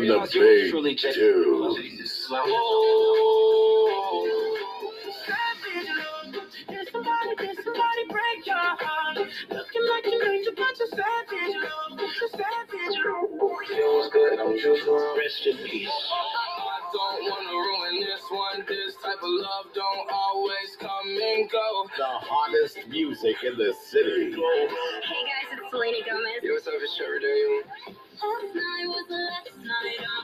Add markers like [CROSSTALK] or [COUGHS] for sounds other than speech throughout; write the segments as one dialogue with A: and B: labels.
A: dropping the big tunes.
B: Somebody, did somebody break your heart? Looking like an angel, but you're savage, love. You're savage, love.
C: Feels good, I'm just wrong.
A: Rest in peace.
C: I don't wanna ruin this one. This type of love don't always come and go.
A: The hottest music in the city.
D: Hey guys, it's Selena Gomez.
C: Yo, what's up, it's Trevor Day.
D: Last night was the last night. Our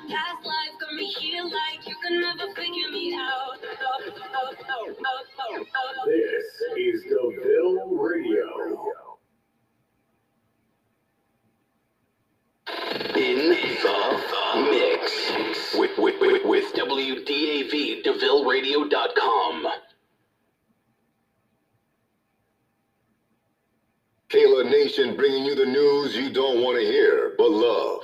D: past life got me here like you can never figure me out. Oh oh oh, oh, oh, oh.
A: This is DeVille Radio.
E: In the mix with, with, with, with WDAV DeVilleRadio.com.
F: Kayla Nation bringing you the news you don't want to hear, but love.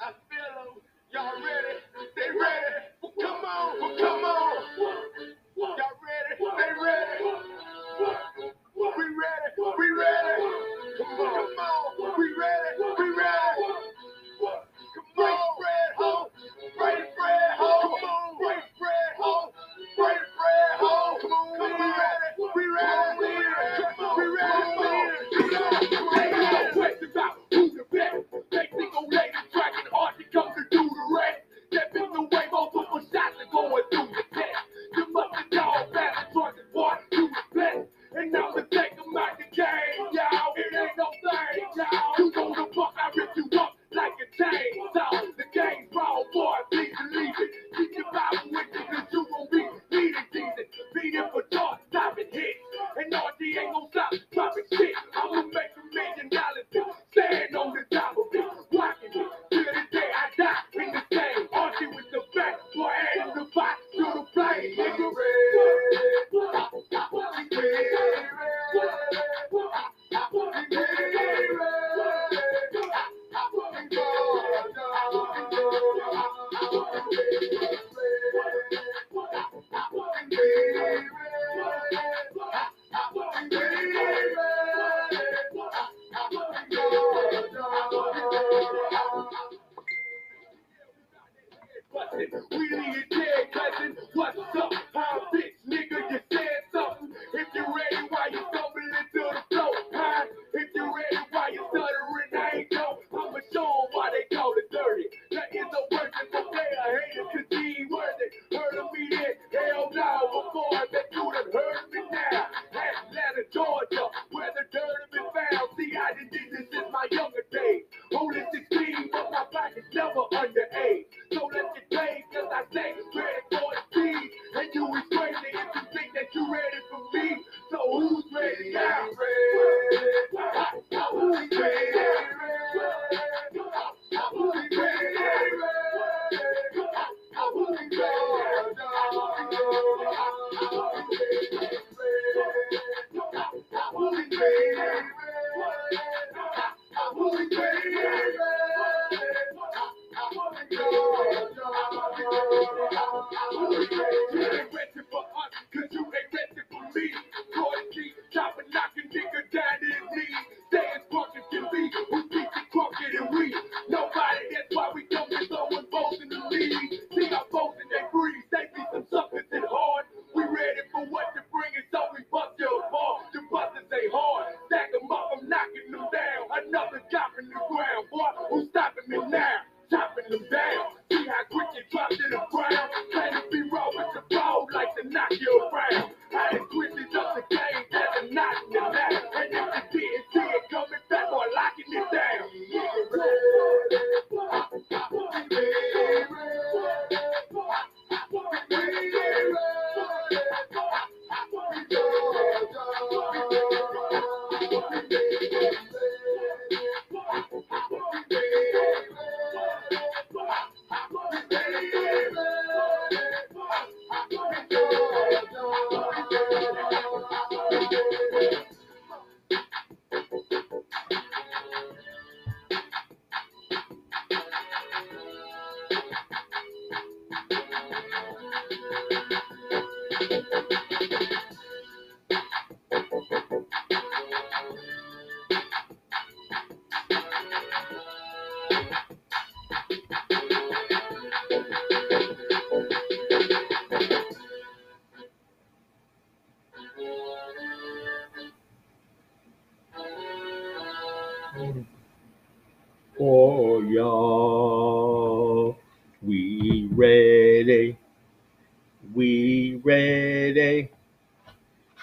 C: I feel them. Y'all ready? They ready? Well, come on, well, come on. Y'all ready? They ready? We ready? We ready? Come on, come on. We ready? We ready? Come on. Come on, we ready? We ready? Going through the test. You must have dog fast, drunken boy, you the best. And now to take them out the game, y'all. It ain't no thing, y'all. You go the fuck, I rip you up like a chainsaw. The game's wrong, boy, please believe it. Keep your Bible with you, cause you gon' be needing Jesus. Beat it for dark, stop it, hit. And RD ain't gon' stop dropping shit. I'ma make a million dollars. Stand on the the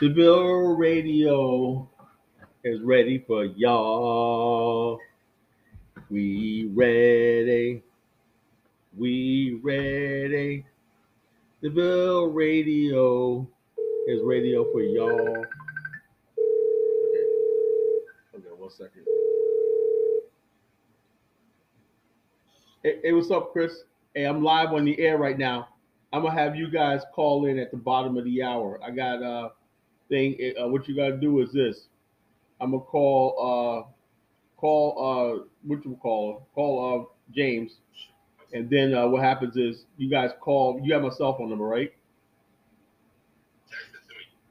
G: DeVille Radio is ready for y'all. We ready. We ready. DeVille Radio is radio for y'all. Okay. Okay, one second. Hey, hey, what's up, Chris? Hey, I'm live on the air right now. I'm gonna have you guys call in at the bottom of the hour. I got a thing. Uh, what you gotta do is this. I'm gonna call uh call uh what you call call uh James, and then uh, what happens is you guys call. You have my cell phone number, right?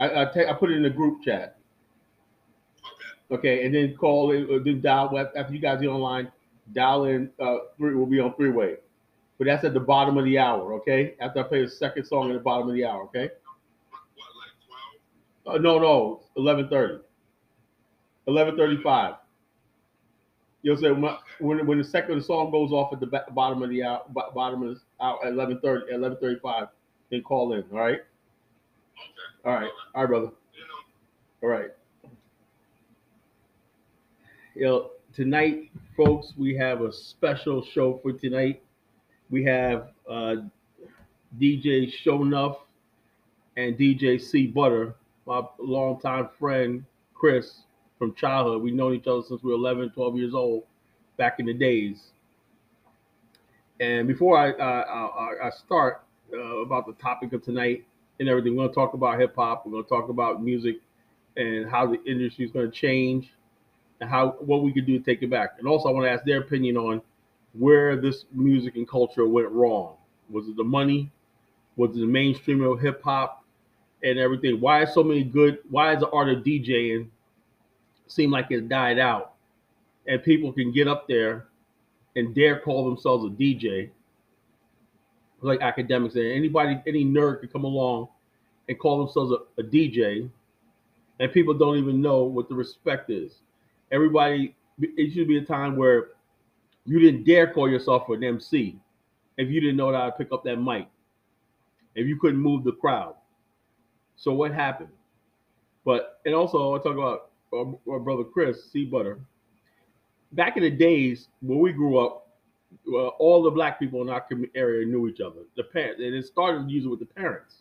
G: I I, ta- I put it in the group chat. Okay, and then call it, then dial after you guys get online. Dial in. Uh, three will be on three way, but that's at the bottom of the hour. Okay, after I play the second song at the bottom of the hour. Okay. Uh, no, no, eleven thirty. Eleven thirty-five. You'll say when, when when the second song goes off at the bottom of the hour, bo- bottom of the at eleven thirty, eleven thirty-five, then call in. All right. All right. All right, brother. All right. You know, tonight, folks, we have a special show for tonight. We have uh, DJ Shownuff and DJ C Butter, my longtime friend Chris from childhood. We've known each other since we were 11, 12 years old back in the days. And before I, I, I start uh, about the topic of tonight and everything, we're going to talk about hip hop. We're going to talk about music and how the industry is going to change and how what we could do to take it back. And also, I want to ask their opinion on where this music and culture went wrong. Was it the money? Was it the mainstream of hip hop and everything? Why is so many good? Why is the art of DJing seem like it died out? And people can get up there and dare call themselves a DJ, like Akademiks and anybody, any nerd can come along and call themselves a, a DJ, and people don't even know what the respect is. Everybody, it should be a time where you didn't dare call yourself an MC if you didn't know how to pick up that mic, if you couldn't move the crowd. So what happened? But and also I talk about our, our brother Chris C Butter. Back in the days when we grew up, uh, all the black people in our area knew each other. The parents, and it started usually with the parents.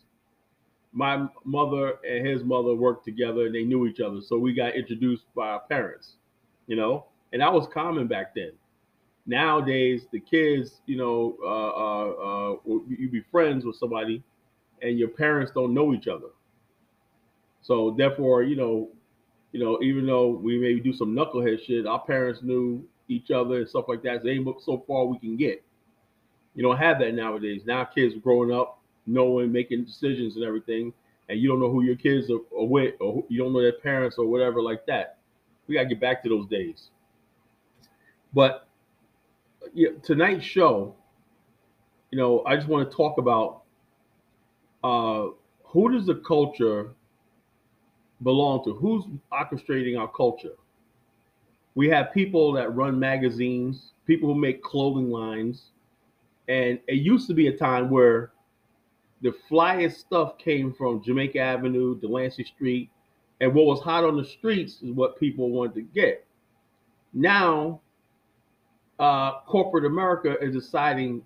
G: My mother and his mother worked together, and they knew each other. So we got introduced by our parents, you know, and that was common back then. Nowadays, the kids, you know, uh, uh, uh, you be friends with somebody, and your parents don't know each other. So therefore, you know, you know, even though we maybe do some knucklehead shit, our parents knew each other and stuff like that. So ain't so far we can get. You don't have that nowadays. Now kids growing up, knowing, making decisions and everything, and you don't know who your kids are, are with, or you don't know their parents or whatever like that. We gotta get back to those days. But yeah, tonight's show, you know, I just want to talk about uh, who does the culture belong to? Who's orchestrating our culture? We have people that run magazines, people who make clothing lines, and it used to be a time where the flyest stuff came from Jamaica Avenue, Delancey Street, and what was hot on the streets is what people wanted to get. Now, uh, corporate America is deciding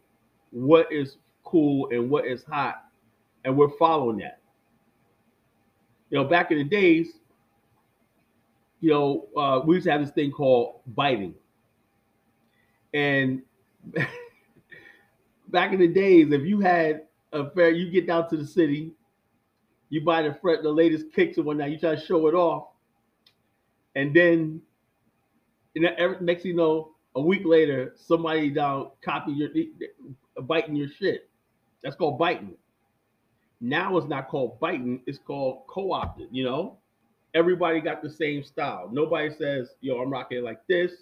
G: what is cool and what is hot, and we're following that. You know, back in the days, you know, uh, we used to have this thing called biting. And [LAUGHS] back in the days, if you had a fair, you get down to the city, you buy the front, the latest kicks and whatnot, you try to show it off. And then and every, next thing you know, a week later, somebody down copy your biting your shit. That's called biting. Now it's not called biting, it's called co-opted, you know? Everybody got the same style. Nobody says, yo, I'm rocking like this,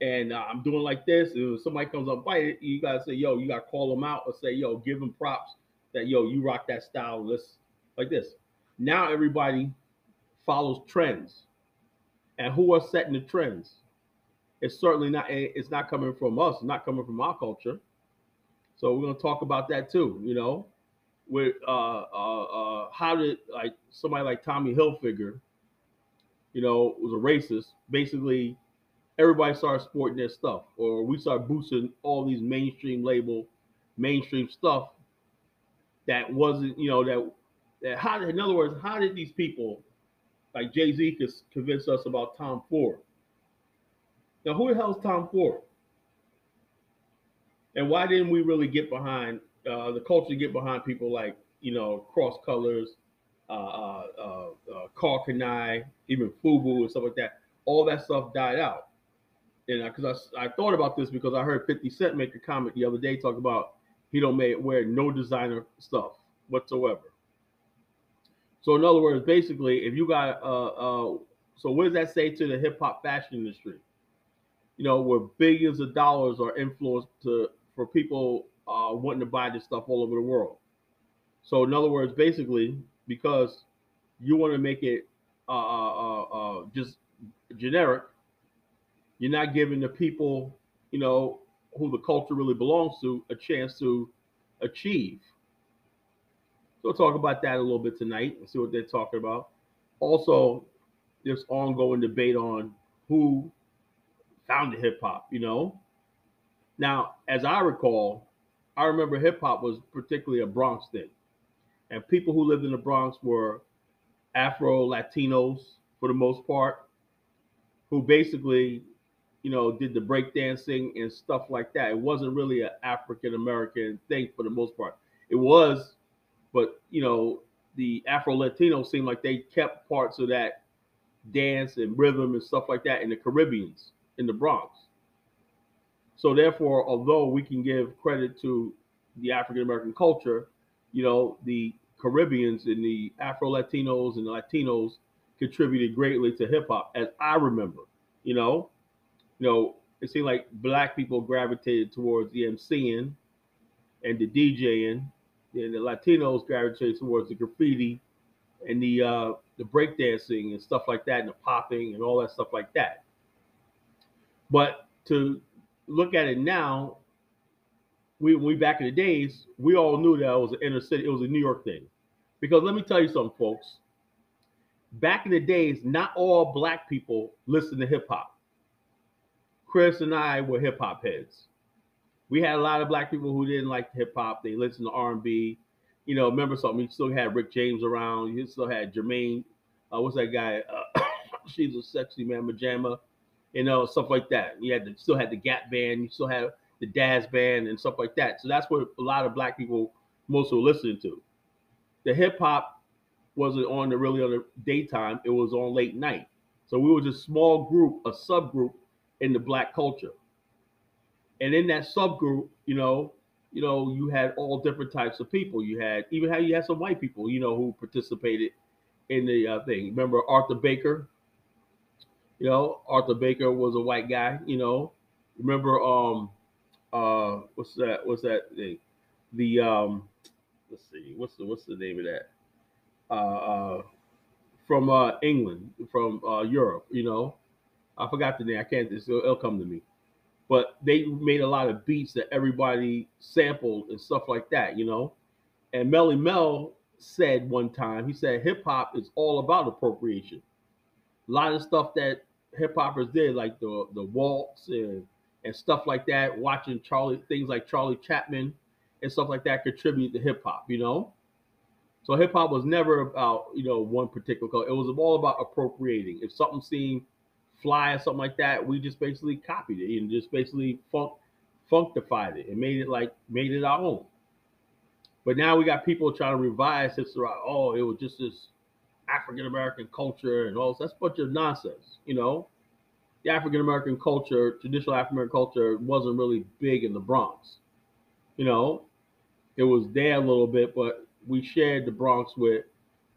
G: and uh, I'm doing like this. And when somebody comes up bite it, you gotta say, yo, you gotta call them out or say, yo, give them props that yo, you rock that style. Let's like this. Now everybody follows trends. And who are setting the trends? it's certainly not. It's not coming from us. It's not coming from our culture. So we're gonna talk about that too. You know, with uh, uh, uh, how did like somebody like Tommy Hilfiger, you know, was a racist. Basically, everybody started sporting their stuff, or we started boosting all these mainstream label, mainstream stuff that wasn't, you know, that that how did, in other words, how did these people like Jay Z convince us about Tom Ford? Now, who the hell is Tom Ford? And why didn't we really get behind uh, the culture? Get behind people like you know Cross Colors, uh, uh, uh, uh, even Fubu and stuff like that. All that stuff died out. And because I, I thought about this because I heard 50 Cent make a comment the other day talk about he don't make, wear no designer stuff whatsoever. So in other words, basically, if you got uh uh, so what does that say to the hip hop fashion industry? You know, where billions of dollars are influenced to for people uh wanting to buy this stuff all over the world. So in other words, basically, because you want to make it uh, uh, uh, uh, just generic, you're not giving the people, you know, who the culture really belongs to a chance to achieve. So we'll talk about that a little bit tonight and see what they're talking about. Also, there's ongoing debate on who founded hip hop, you know. Now, as I recall, I remember hip hop was particularly a Bronx thing. And people who lived in the Bronx were Afro Latinos for the most part, who basically, you know, did the breakdancing and stuff like that. It wasn't really an African American thing for the most part. It was, but you know, the Afro Latinos seemed like they kept parts of that dance and rhythm and stuff like that in the Caribbeans in the Bronx. So therefore, although we can give credit to the African American culture, you know, the Caribbeans and the Afro Latinos and the Latinos contributed greatly to hip hop, as I remember. You know, you know, it seemed like black people gravitated towards the MCing and the DJing, and the Latinos gravitated towards the graffiti and the uh, the breakdancing and stuff like that, and the popping and all that stuff like that. But to look at it now, we we back in the days, we all knew that it was an inner city, it was a New York thing. Because let me tell you something, folks. Back in the days, not all black people listened to hip hop. Chris and I were hip hop heads. We had a lot of black people who didn't like hip hop. They listened to R and B. You know, remember something? You still had Rick James around. You still had Jermaine. Uh, what's that guy? Uh, [COUGHS] she's a sexy man, Majama. You know, stuff like that. You had the, still had the Gap band. You still had the Dazz band and stuff like that. So that's what a lot of black people mostly were listening to. The hip hop wasn't on the really on the daytime. It was on late night. So we were just a small group, a subgroup in the black culture. And in that subgroup, you know, you know, you had all different types of people. You had even how you had some white people, you know, who participated in the uh, thing. Remember Arthur Baker? You know, Arthur Baker was a white guy. You know, remember um, uh, what's that? What's that thing? The um, let's see, what's the what's the name of that? Uh, uh from uh England, from uh Europe. You know, I forgot the name. I can't. It'll, it'll come to me but they made a lot of beats that everybody sampled and stuff like that, you know. And Melle Mel said one time, he said hip hop is all about appropriation. A lot of stuff that hip hoppers did, like the the waltz and and stuff like that, watching Charlie things like Charlie Chapman and stuff like that contribute to hip hop, you know. So hip hop was never about you know one particular color. It was all about appropriating. If something seemed fly or something like that, we just basically copied it and just basically funk functified it and made it like made it our own. But now we got people trying to revise around. Oh, it was just this African American culture and all. That's a bunch of nonsense, you know. The African American culture, traditional African American culture, wasn't really big in the Bronx. You know, it was there a little bit, but we shared the Bronx with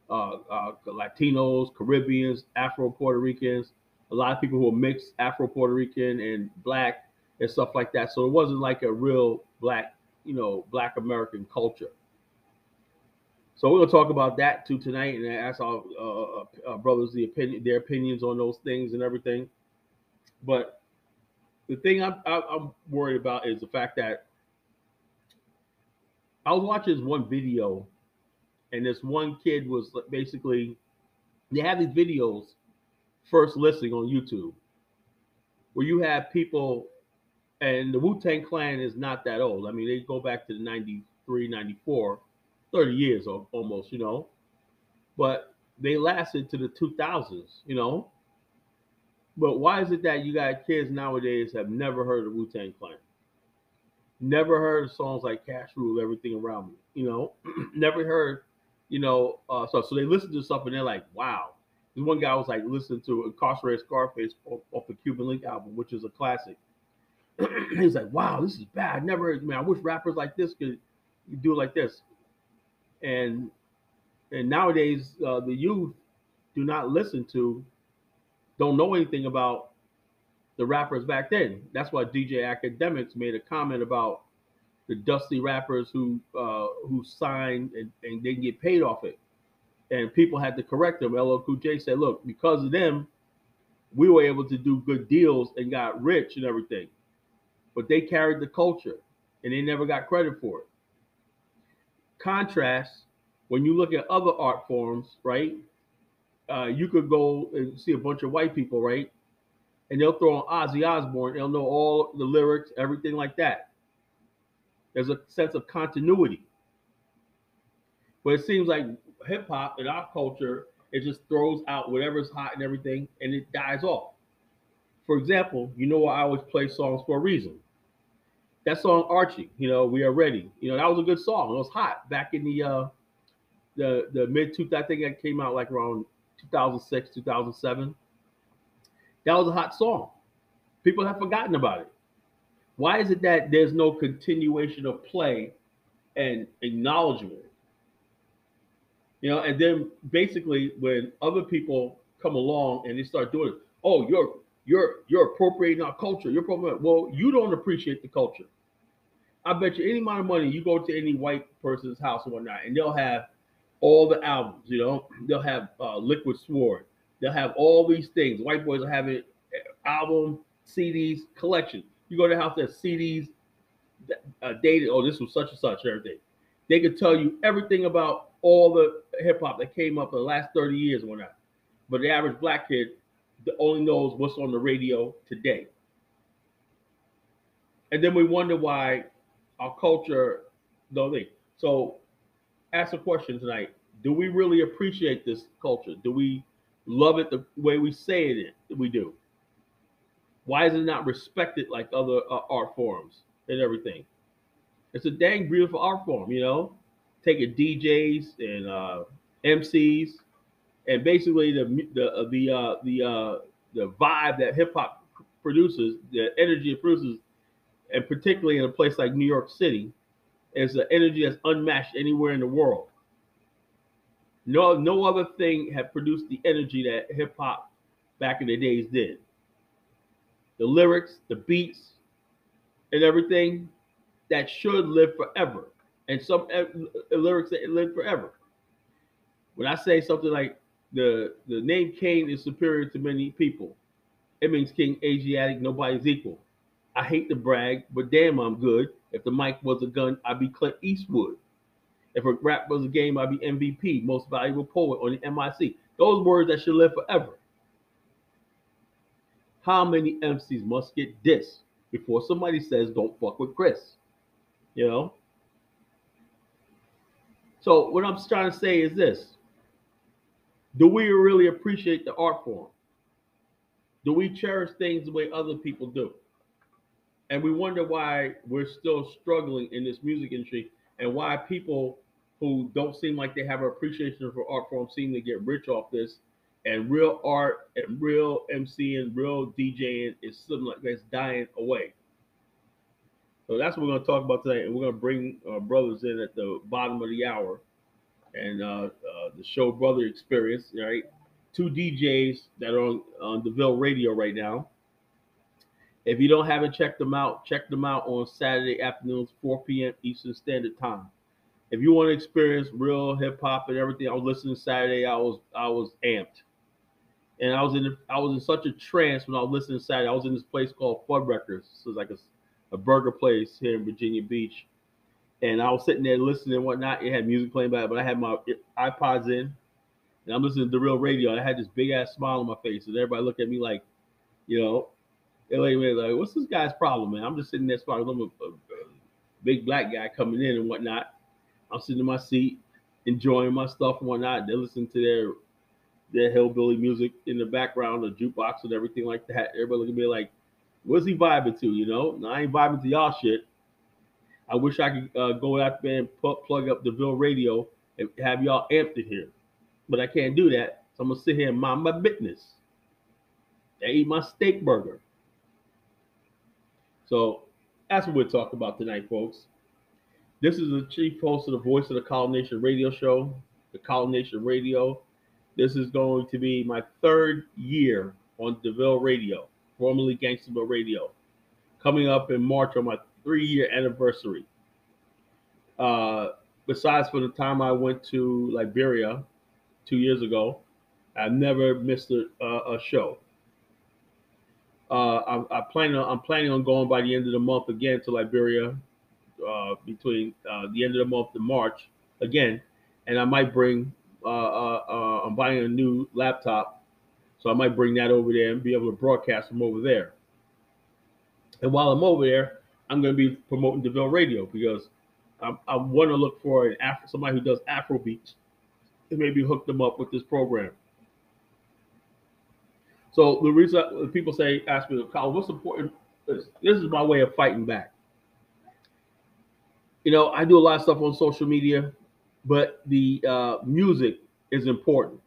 G: uh, uh, Latinos, Caribbeans, Afro Puerto Ricans, a lot of people who were mixed Afro Puerto Rican and black and stuff like that. So it wasn't like a real black, you know, black American culture. So we're gonna talk about that too tonight and ask our uh, uh, brothers the opinion, their opinions on those things and everything. But the thing I'm, I'm I'm worried about is the fact that I was watching this one video, and this one kid was basically they have these videos first listing on YouTube where you have people, and the Wu Tang Clan is not that old. I mean, they go back to the 93, 94, 30 years almost, you know, but they lasted to the 2000s, you know. But why is it that you got kids nowadays have never heard of Wu Tang Clan? Never heard of songs like Cash Rule, Everything Around Me, you know, [CLEARS THROAT] never heard, you know, uh, so, so they listen to stuff and they're like, wow. This one guy was like listening to Incarcerated Scarface off, off the Cuban Link album, which is a classic. [CLEARS THROAT] He's like, wow, this is bad. Never, man, I wish rappers like this could do like this. And and nowadays, uh, the youth do not listen to, don't know anything about the rappers back then. That's why DJ Akademiks made a comment about the dusty rappers who uh, who signed and, and didn't get paid off it. And people had to correct them. LL Cool J said, look, because of them, we were able to do good deals and got rich and everything. But they carried the culture and they never got credit for it. Contrast, when you look at other art forms, right? Uh, you could go and see a bunch of white people, right? And they'll throw on Ozzy Osbourne. They'll know all the lyrics, everything like that. There's a sense of continuity. But it seems like hip hop in our culture, it just throws out whatever's hot and everything, and it dies off. For example, you know I always play songs for a reason. That song Archie, you know, we are ready. You know, that was a good song. It was hot back in the uh the the mid two I think that came out like around 2006, 2007. That was a hot song. People have forgotten about it. Why is it that there's no continuation of play and acknowledgement? You know, and then basically when other people come along and they start doing it, oh, you're you're you're appropriating our culture. You're appropriating. Well, you don't appreciate the culture. I bet you any amount of money you go to any white person's house and whatnot, and they'll have all the albums. You know, they'll have uh, Liquid Sword. They'll have all these things. White boys are having album, CDs, collection. You go to the house, there's CDs uh, dated. Oh, this was such and such, everything. They could tell you everything about all the hip hop that came up in the last 30 years and whatnot. But the average black kid only knows what's on the radio today. And then we wonder why our culture, though they. So, ask a question tonight: Do we really appreciate this culture? Do we love it the way we say it? We do. Why is it not respected like other uh, art forms and everything? It's a dang beautiful art form, you know. Taking DJs and uh, MCs, and basically the the uh, the uh, the uh, the vibe that hip hop produces, the energy it produces, and particularly in a place like New York City, is an energy that's unmatched anywhere in the world. No, no other thing had produced the energy that hip hop back in the days did. The lyrics, the beats, and everything that should live forever, and some uh, lyrics that live forever. When I say something like the the name Kane is superior to many people, it means King Asiatic, nobody's equal. I hate to brag, but damn, I'm good. If the mic was a gun, I'd be Clint Eastwood. If a rap was a game, I'd be MVP, most valuable poet on the MIC. Those words that should live forever. How many MCs must get dissed before somebody says, don't fuck with Chris? You know? So, what I'm trying to say is this Do we really appreciate the art form? Do we cherish things the way other people do? And we wonder why we're still struggling in this music industry and why people who don't seem like they have an appreciation for art form seem to get rich off this. And real art and real MC and real DJing is something like that's dying away. So that's what we're going to talk about today. And we're going to bring our brothers in at the bottom of the hour and uh, uh, the show Brother Experience, right? Two DJs that are on, on DeVille Radio right now. If you don't haven't checked them out, check them out on Saturday afternoons, 4 p.m. Eastern Standard Time. If you want to experience real hip hop and everything, I was listening Saturday. I was I was amped. and I was in I was in such a trance when I was listening Saturday. I was in this place called Fud Records. This was like a, a burger place here in Virginia Beach, and I was sitting there listening and whatnot. It had music playing by, but I had my iPods in, and I'm listening to the real radio. I had this big ass smile on my face, and everybody looked at me like, you know, like, like, what's this guy's problem, man? I'm just sitting there smiling. I'm a, a, big black guy coming in and whatnot. I'm sitting in my seat, enjoying my stuff and whatnot. They're listening to their their hillbilly music in the background, the jukebox and everything like that. Everybody looking at me like, what's he vibing to? You know, no, I ain't vibing to y'all shit. I wish I could uh, go out there and pu- plug up the Ville radio and have y'all amped in here, but I can't do that. So I'm gonna sit here and mind my business. I eat my steak burger. So that's what we're talking about tonight, folks. This is the chief host of the Voice of the Column Nation radio show, the Column Nation Radio. This is going to be my third year on DeVille Radio, formerly Gangsterville Radio, coming up in March on my three-year anniversary. Uh, besides for the time I went to Liberia two years ago, I've never missed a, a, a show. Uh, I'm, I plan on, I'm planning on going by the end of the month again to Liberia, uh, between uh, the end of the month and March again, and I might bring. Uh, uh, uh, I'm buying a new laptop, so I might bring that over there and be able to broadcast from over there. And while I'm over there, I'm going to be promoting DeVille Radio because I, I want to look for an Afro, somebody who does Afro beats and maybe hook them up with this program. So the reason people say, ask me, Colin, what's important? This, this is my way of fighting back. You know, I do a lot of stuff on social media, but the uh, music is important.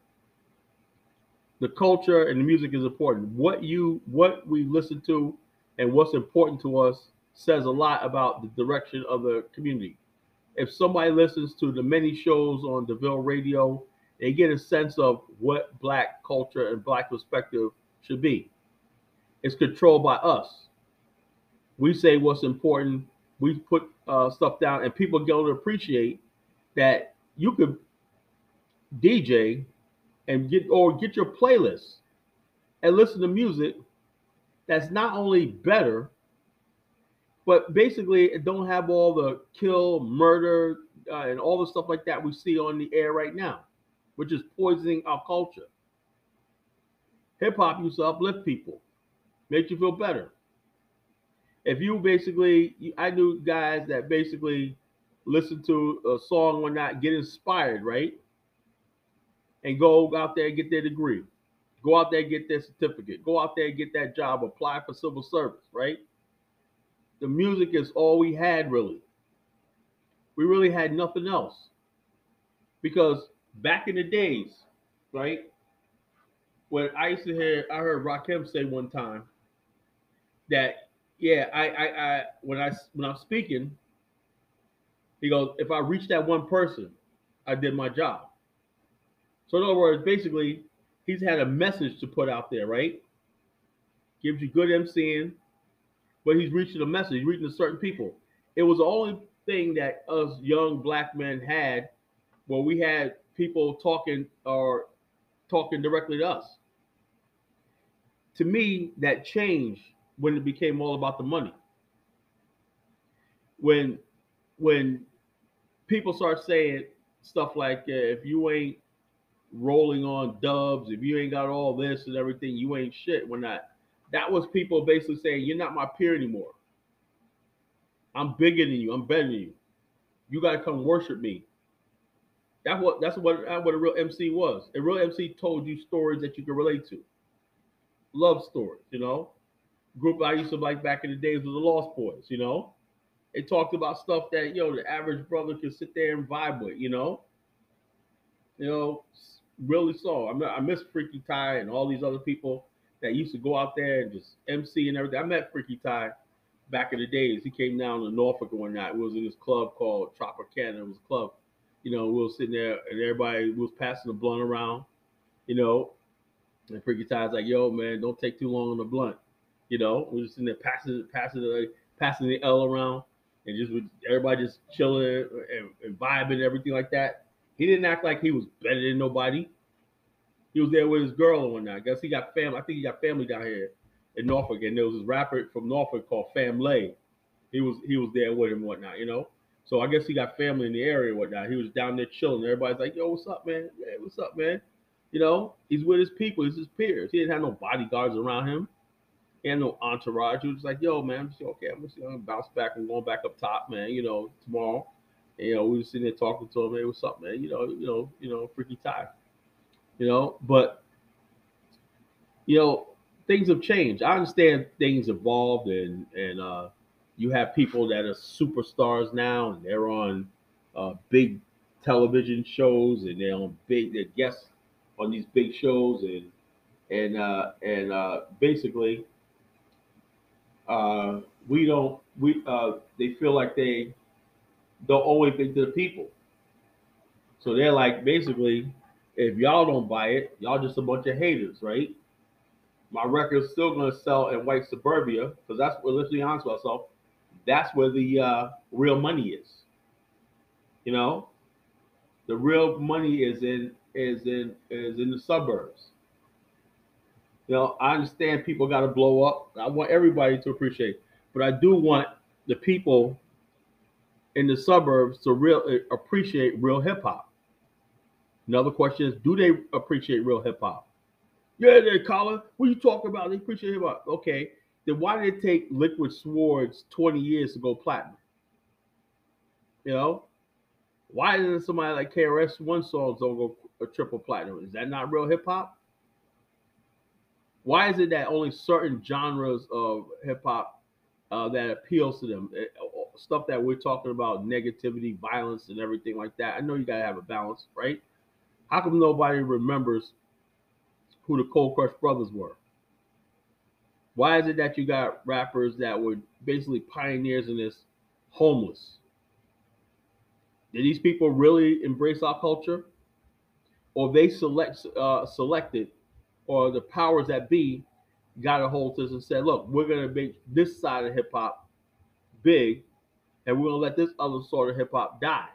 G: The culture and the music is important. What you, what we listen to, and what's important to us says a lot about the direction of the community. If somebody listens to the many shows on DeVille Radio, they get a sense of what black culture and black perspective should be. It's controlled by us. We say what's important. We put uh, stuff down, and people go to appreciate that you could DJ and get or get your playlist and listen to music that's not only better, but basically it don't have all the kill, murder, uh, and all the stuff like that we see on the air right now, which is poisoning our culture. Hip hop used to uplift people, make you feel better. If you basically, I knew guys that basically listen to a song or not, get inspired, right? And go out there and get their degree. Go out there and get their certificate. Go out there and get that job. Apply for civil service, right? The music is all we had, really. We really had nothing else. Because back in the days, right? When I used to hear, I heard Rakim say one time that, yeah, I, I, I, when I, when I'm speaking, he goes, if I reach that one person, I did my job. So in other words, basically, he's had a message to put out there, right? Gives you good MCing, but he's reaching a message, reaching to certain people. It was the only thing that us young black men had where we had people talking or talking directly to us. To me, that changed when it became all about the money. When when people start saying stuff like uh, if you ain't rolling on dubs, if you ain't got all this and everything, you ain't shit. When that that was people basically saying you're not my peer anymore. I'm bigger than you. I'm better than you. You got to come worship me. That's what that's what that's what a real MC was. A real MC told you stories that you could relate to. Love stories, you know. Group I used to like back in the days was the Lost Boyz, you know. They talked about stuff that you know the average brother could sit there and vibe with, you know. You know, really so. I, I miss Freaky Tah and all these other people that used to go out there and just MC and everything. I met Freaky Tah back in the days. He came down to Norfolk one night. We was in this club called Tropicana. It was a club. You know, we were sitting there and everybody was passing the blunt around, you know. And Freaky Tah's like, yo, man, don't take too long on the blunt. You know, we're just in there passing passing the passing the L around and just with everybody just chilling and, and vibing and everything like that. He didn't act like he was better than nobody. He was there with his girl and whatnot. I guess he got family. I think he got family down here in Norfolk, and there was this rapper from Norfolk called Fam Lay. He was he was there with him and whatnot, you know. So I guess he got family in the area and whatnot. He was down there chilling. Everybody's like, "Yo, what's up, man? Yeah, what's up, man?" You know, he's with his people. He's his peers. He didn't have no bodyguards around him. He had no entourage. He was like, "Yo, man, just, okay. I'm just gonna bounce back and going back up top, man. You know, tomorrow." And, you know, we were sitting there talking to him. Hey, what's up, man? You know, you know, you know, freaky time. You know, but you know, things have changed. I understand things evolved, and and uh, you have people that are superstars now, and they're on uh, big television shows, and they're on big, they're guests on these big shows, and and uh, and uh, basically, uh, we don't we uh, they feel like they don't owe anything to the people. So they're like, basically, if y'all don't buy it, y'all just a bunch of haters, right? My record's still gonna sell in white suburbia because that's where let's be honest with ourselves. That's where the uh, real money is. You know, the real money is in is in is in the suburbs. You know, I understand people got to blow up. I want everybody to appreciate, but I do want the people in the suburbs to real uh, appreciate real hip hop. Another question is, do they appreciate real hip hop? Yeah, they Colin. What you talking about? They appreciate hip hop. Okay, then why did it take Liquid Swords 20 years to go platinum? You know, why didn't somebody like KRS One songs don't go a triple platinum? Is that not real hip hop? Why is it that only certain genres of hip hop uh, that appeals to them? Eh, Stuff that we're talking about, negativity, violence, and everything like that. I know you gotta have a balance, right? How come nobody remembers who the Cold Crush brothers were? Why is it that you got rappers that were basically pioneers in this homeless? Did these people really embrace our culture? Or they select uh, selected, or the powers that be got a hold of us and said, look, we're gonna make this side of hip hop big, and we're gonna let this other sort of hip hop die.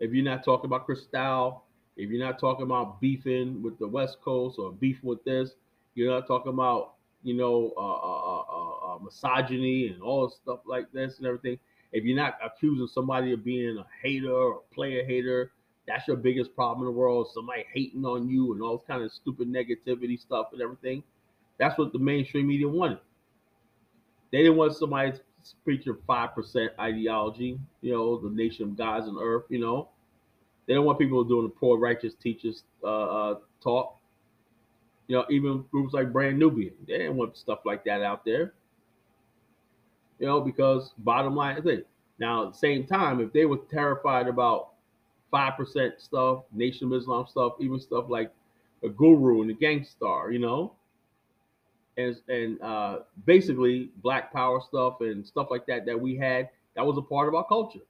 G: If you're not talking about Cristal, if you're not talking about beefing with the West Coast or beef with this, you're not talking about you know uh, uh, uh, uh, misogyny and all stuff like this and everything. If you're not accusing somebody of being a hater or player hater, that's your biggest problem in the world. Somebody hating on you and all this kind of stupid negativity stuff and everything. That's what the mainstream media wanted. They didn't want somebody preaching five percent ideology. You know, the nation of gods and earth. You know, they don't want people doing the poor righteous teachers uh, uh, talk. You know, even groups like Brand Nubian, they didn't want stuff like that out there. You know, because bottom line thing. Now, at the same time, if they were terrified about five percent stuff, Nation of Islam stuff, even stuff like a Guru and the Gang Starr, you know, and and uh, basically Black Power stuff and stuff like that that we had, that was a part of our culture.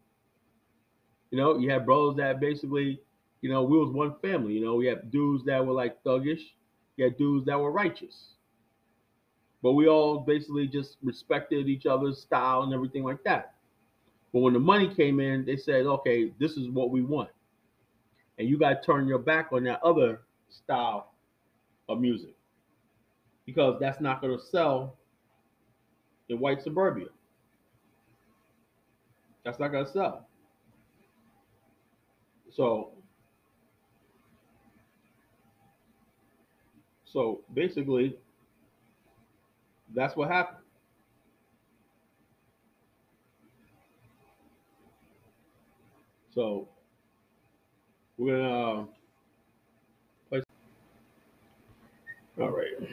G: You know, you had brothers that basically, you know, we was one family. You know, we had dudes that were like thuggish, you had dudes that were righteous. But we all basically just respected each other's style and everything like that. But when the money came in, they said, okay, this is what we want. And you got to turn your back on that other style of music because that's not going to sell in white suburbia. That's not going to sell. So, so basically, that's what happened. So we're gonna uh, play. All right.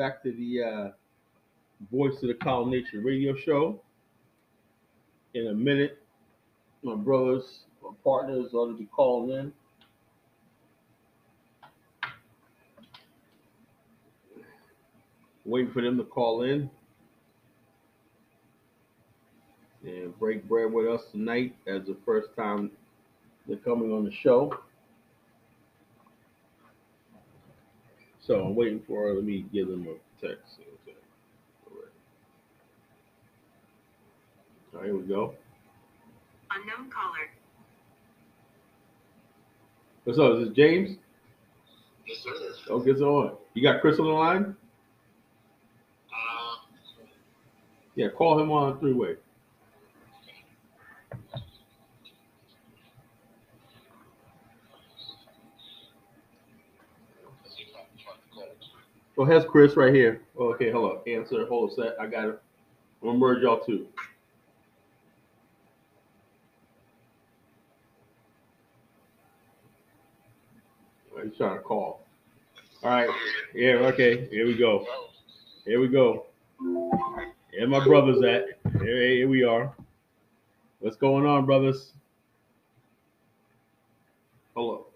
G: Back to the uh, Voice of the Colin Nature radio show. In a minute, my brothers, my partners ought to be calling in. Waiting for them to call in and break bread with us tonight as the first time they're coming on the show. So I'm waiting for her. let me give them a text. Okay. All right. All right, here we go.
D: Unknown caller.
G: What's up? Is this James?
H: Yes, sir.
G: Oh, gets on. You got Chris on the line?
H: Uh,
G: Yeah, call him on three way.
H: let's see if I can find the call.
G: Oh, well, has Chris right here. Oh, okay, hold. Answer. Hold a sec. I got it. I'm gonna merge y'all two. Oh, He's trying to call. All right. Yeah. Okay. Here we go. Here we go. Here my brothers at. Here, here we are. What's going on, brothers? Hello.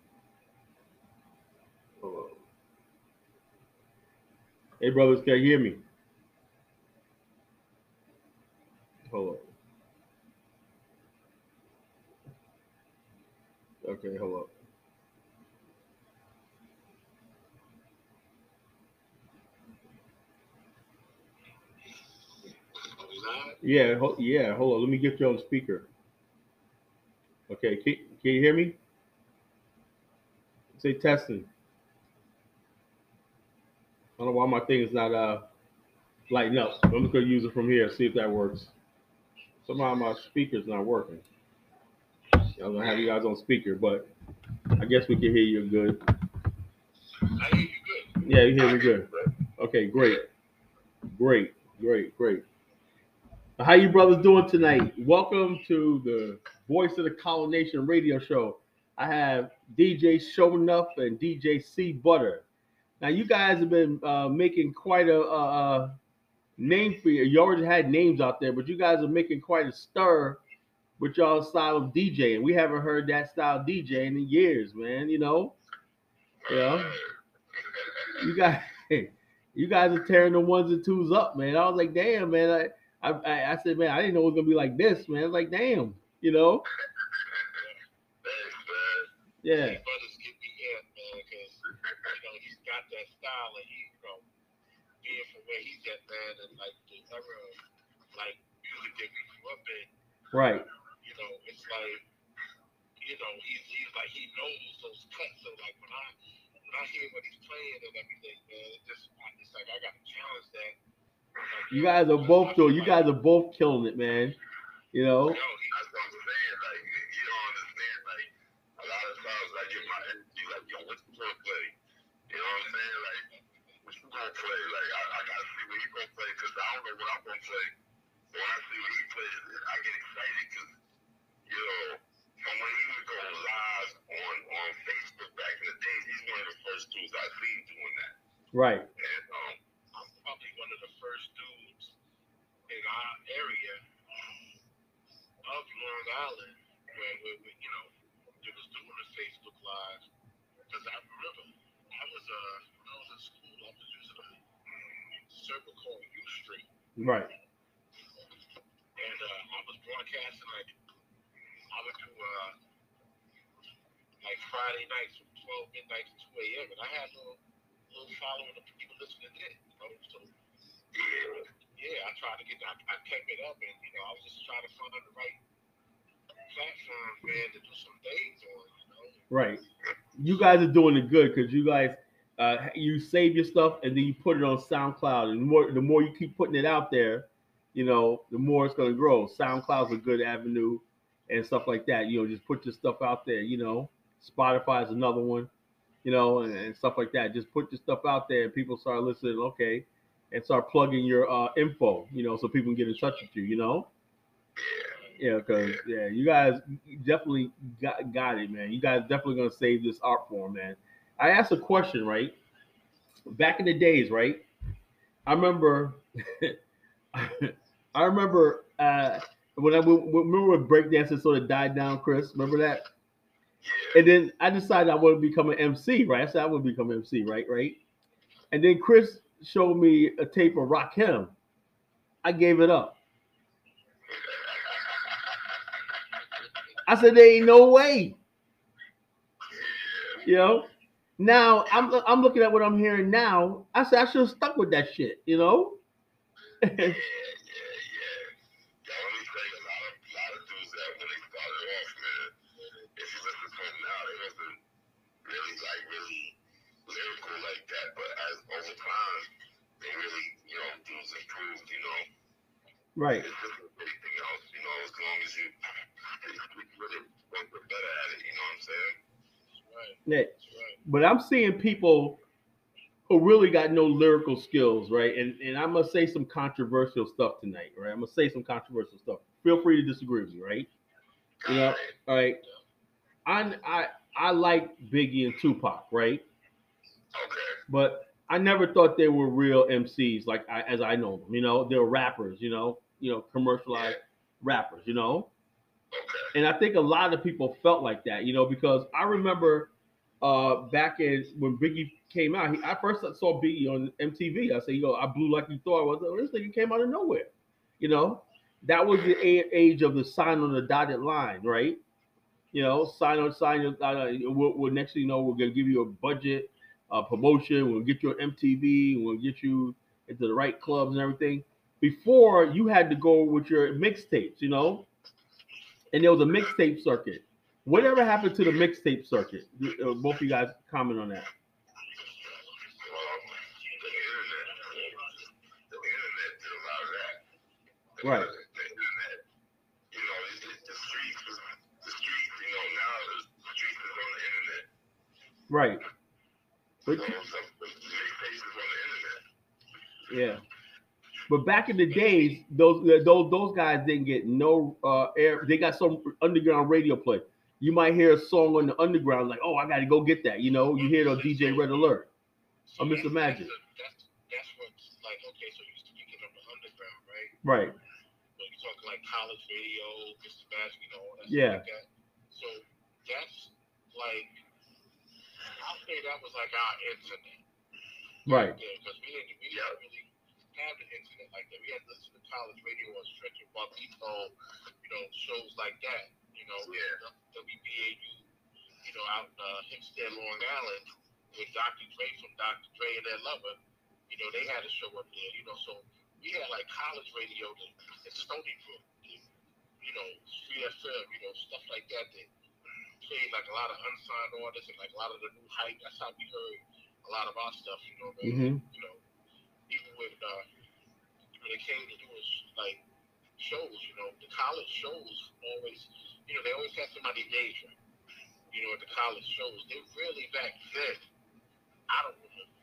G: Hey, brothers, can you hear me? Hello. Okay, hello.
H: Are we live?
G: Yeah, ho- yeah. Hold on. Let me get you on speaker. Okay, can, can you hear me? Say testing. I don't know why my thing is not uh lighting up. I'm just gonna use it from here. See if that works. Somehow my speaker's not working. I was gonna have you guys on speaker, but I guess we can hear you good.
H: I hear you good.
G: Yeah, you hear me good. Okay, great, great, great, great. How you brothers doing tonight? Welcome to the Voice of the Colin Nation radio show. I have DJ Show Enough and DJ C Butter. Now you guys have been uh, making quite a, a, a name for you. You already had names out there, but you guys are making quite a stir with y'all style of DJing. We haven't heard that style of DJing in years, man. You know, yeah. You guys, [LAUGHS] you guys are tearing the ones and twos up, man. I was like, damn, man. I, I, I- said, man, I didn't know it was gonna be like this, man. I was like, damn, you know, [LAUGHS]
H: Thanks, man.
G: yeah,
H: These brothers get me in, man, because you know he's got that style, and he, you know, being from where he's at, man, and like the era of like music that we grew up in,
G: right,
H: you know, it's like, you know, he's he's like he knows those cuts. So like when I when I hear what he's playing and everything, man, it just it's like I got to challenge that. Like,
G: you
H: yo,
G: guys are both though. You guys are both killing it, man. You know,
H: Yo, he, that's what I'm saying. Like, you, you don't understand. Like, a lot of times, I get my energy, like, yo, what's you gonna play? You know what I'm saying? Like, what you gonna play? Like, I, I gotta see what he gonna play because I don't know what I'm gonna play. So when I see what he plays, I get excited because, you know, from when he was going live on on Facebook back in the days, he's one of the first dudes I seen doing that.
G: right,
H: And um, I'm probably one of the first dudes in our area of Long Island where, where, where you know, that was doing the Facebook Live. Because I remember I was uh when I was in school, I was using a circle called U Street,
G: right,
H: and uh, I was broadcasting like I would do uh like Friday nights from 12 midnight to 2 a.m. and I had a little little following of people listening in, you know. So yeah, yeah, I tried to get I, I kept it up, and you know, I was just trying to find the right platform, man, to do some things on.
G: Right. You guys are doing it good because you guys, uh, you save your stuff and then you put it on SoundCloud, and the more the more you keep putting it out there, you know, the more it's gonna grow. SoundCloud's a good avenue and stuff like that. You know, just put your stuff out there. You know, Spotify is another one. You know, and, and stuff like that. Just put your stuff out there, and people start listening. Okay, and start plugging your uh, info. You know, so people can get in touch with you. You know. Yeah, because yeah, you guys definitely got got it, man. You guys definitely gonna save this art form, man. I asked a question, right? Back in the days, right? I remember, [LAUGHS] I remember uh, when I remember when breakdancing sort of died down. Chris, remember that? And then I decided I want to become an MC, right? I said I want to become an MC, right? Right. And then Chris showed me a tape of Rakim. I gave it up. I said there ain't no way. You know. Now I'm I'm looking at what I'm hearing now. I said I should have stuck with that shit. You know.
H: Yeah, yeah, yeah. Yeah, let me tell you, a lot of, lot of dudes [LAUGHS] that when they started off, man, if you listen to them now, wasn't really like really lyrical like that. But as over time, they really, you know, dudes improved. You know,
G: right.
H: it's just anything else. You know, as long as you really want to get better at it. You know what I'm saying? Right.
G: Yeah.
H: Right.
G: but I'm seeing people who really got no lyrical skills, right? And and I'm gonna say some controversial stuff tonight, right? I'm gonna say some controversial stuff. Feel free to disagree with me, right? You know, all right. I I I like Biggie and Tupac, right?
H: Okay.
G: But I never thought they were real MCs, like I, as I know them. You know, they're rappers. You know, you know, commercialized rappers. You know. And I think a lot of people felt like that, you know, because I remember uh, back in when Biggie came out, he, I first saw Biggie on MTV. I said, "Yo, I blew like you thought I was." This nigga came out of nowhere, you know. That was the age of the sign on the dotted line, right? You know, sign on sign. on- Uh, we'll, we'll next thing you know, we're gonna give you a budget, uh, promotion. We'll get you on MTV. We'll get you into the right clubs and everything. Before you had to go with your mixtapes, you know, and there was a mixtape circuit. Whatever happened to the mixtape circuit? Uh, Both of you guys comment on that. Right. Right. But, yeah. But back in the days, those those those guys didn't get no uh, air. They got some underground radio play. You might hear a song on the underground, like, "Oh, I got to go get that." You know, you hear it on DJ Red Alert. or Mr. Magic.
H: That's that's what's like. Okay, so you speaking of the underground, right?
G: Right.
H: So you talking like college radio, Mr. Magic, you know, all
G: Yeah.
H: like that. So that's like, I'll say that was like our internet.
G: Right.
H: because we didn't we didn't really have the internet like that. We had to listen to college radio or Stretch and Bobbito, you know, shows like that. You know, yeah. WBAU, you know, out in uh, Hempstead, Long Island, with Dr. Dre from Dr. Dre and Ed Lover. You know, they had a show up there. You know, so we had like college radio to, Stony Brook, you know, Street FM, you know, stuff like that. That played like a lot of unsigned artists and like a lot of the new hype. That's how we heard a lot of our stuff. You know, man.
G: hmm
H: You know, even with uh, when it came to doing like shows, you know, the college shows always, you know, they always had somebody major. You know, at the college shows, they really back then. I don't remember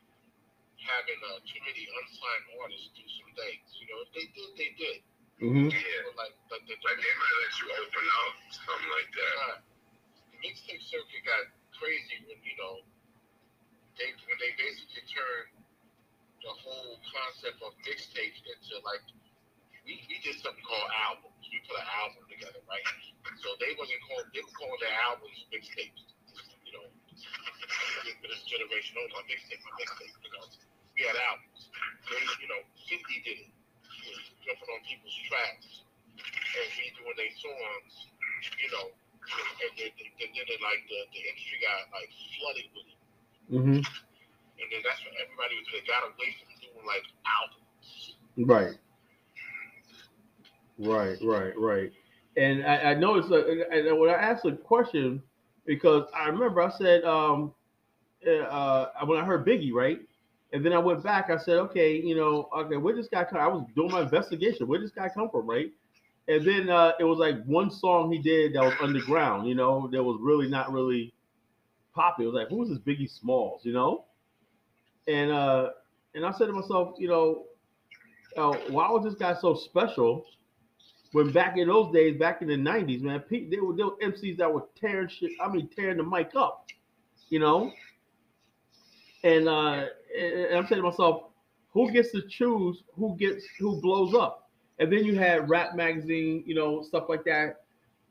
H: having uh, too many unsigned artists do some things. You know, if they did, they did.
G: hmm
H: Yeah, like like, the, like they might let you open up something like that. Uh, the mixtape circuit got crazy when you know they when they basically turned the whole concept of mixtapes into like we, we did something called albums. We put an album together, right? So they wasn't called they were calling their albums mixtapes. You know, for this generation, oh my mixtape, my mixtape. You know, we had albums. They, you know, 50 did it. Jumping on people's tracks and redoing their songs. You know, and then, then, then, then like the, the industry got like flooded with it.
G: hmm
H: And then that's when everybody was they got away from doing like albums.
G: Right. Right, right, right. And I, I noticed, uh, when I asked the question, because I remember I said, um, uh, when I heard Biggie, right? And then I went back, I said, okay, you know, okay, where this guy come? I was doing my investigation. Where this guy come from, right? And then uh, it was like one song he did that was underground, you know, that was really not really popular. It was like, who is this Biggie Smalls, you know? And uh, and I said to myself, you know, uh, why was this guy so special? When back in those days, back in the '90s, man, there were, there were MCs that were tearing shit. I mean, tearing the mic up, you know. And uh, and I'm saying to myself, who gets to choose who gets who blows up? And then you had Rap Magazine, you know, stuff like that,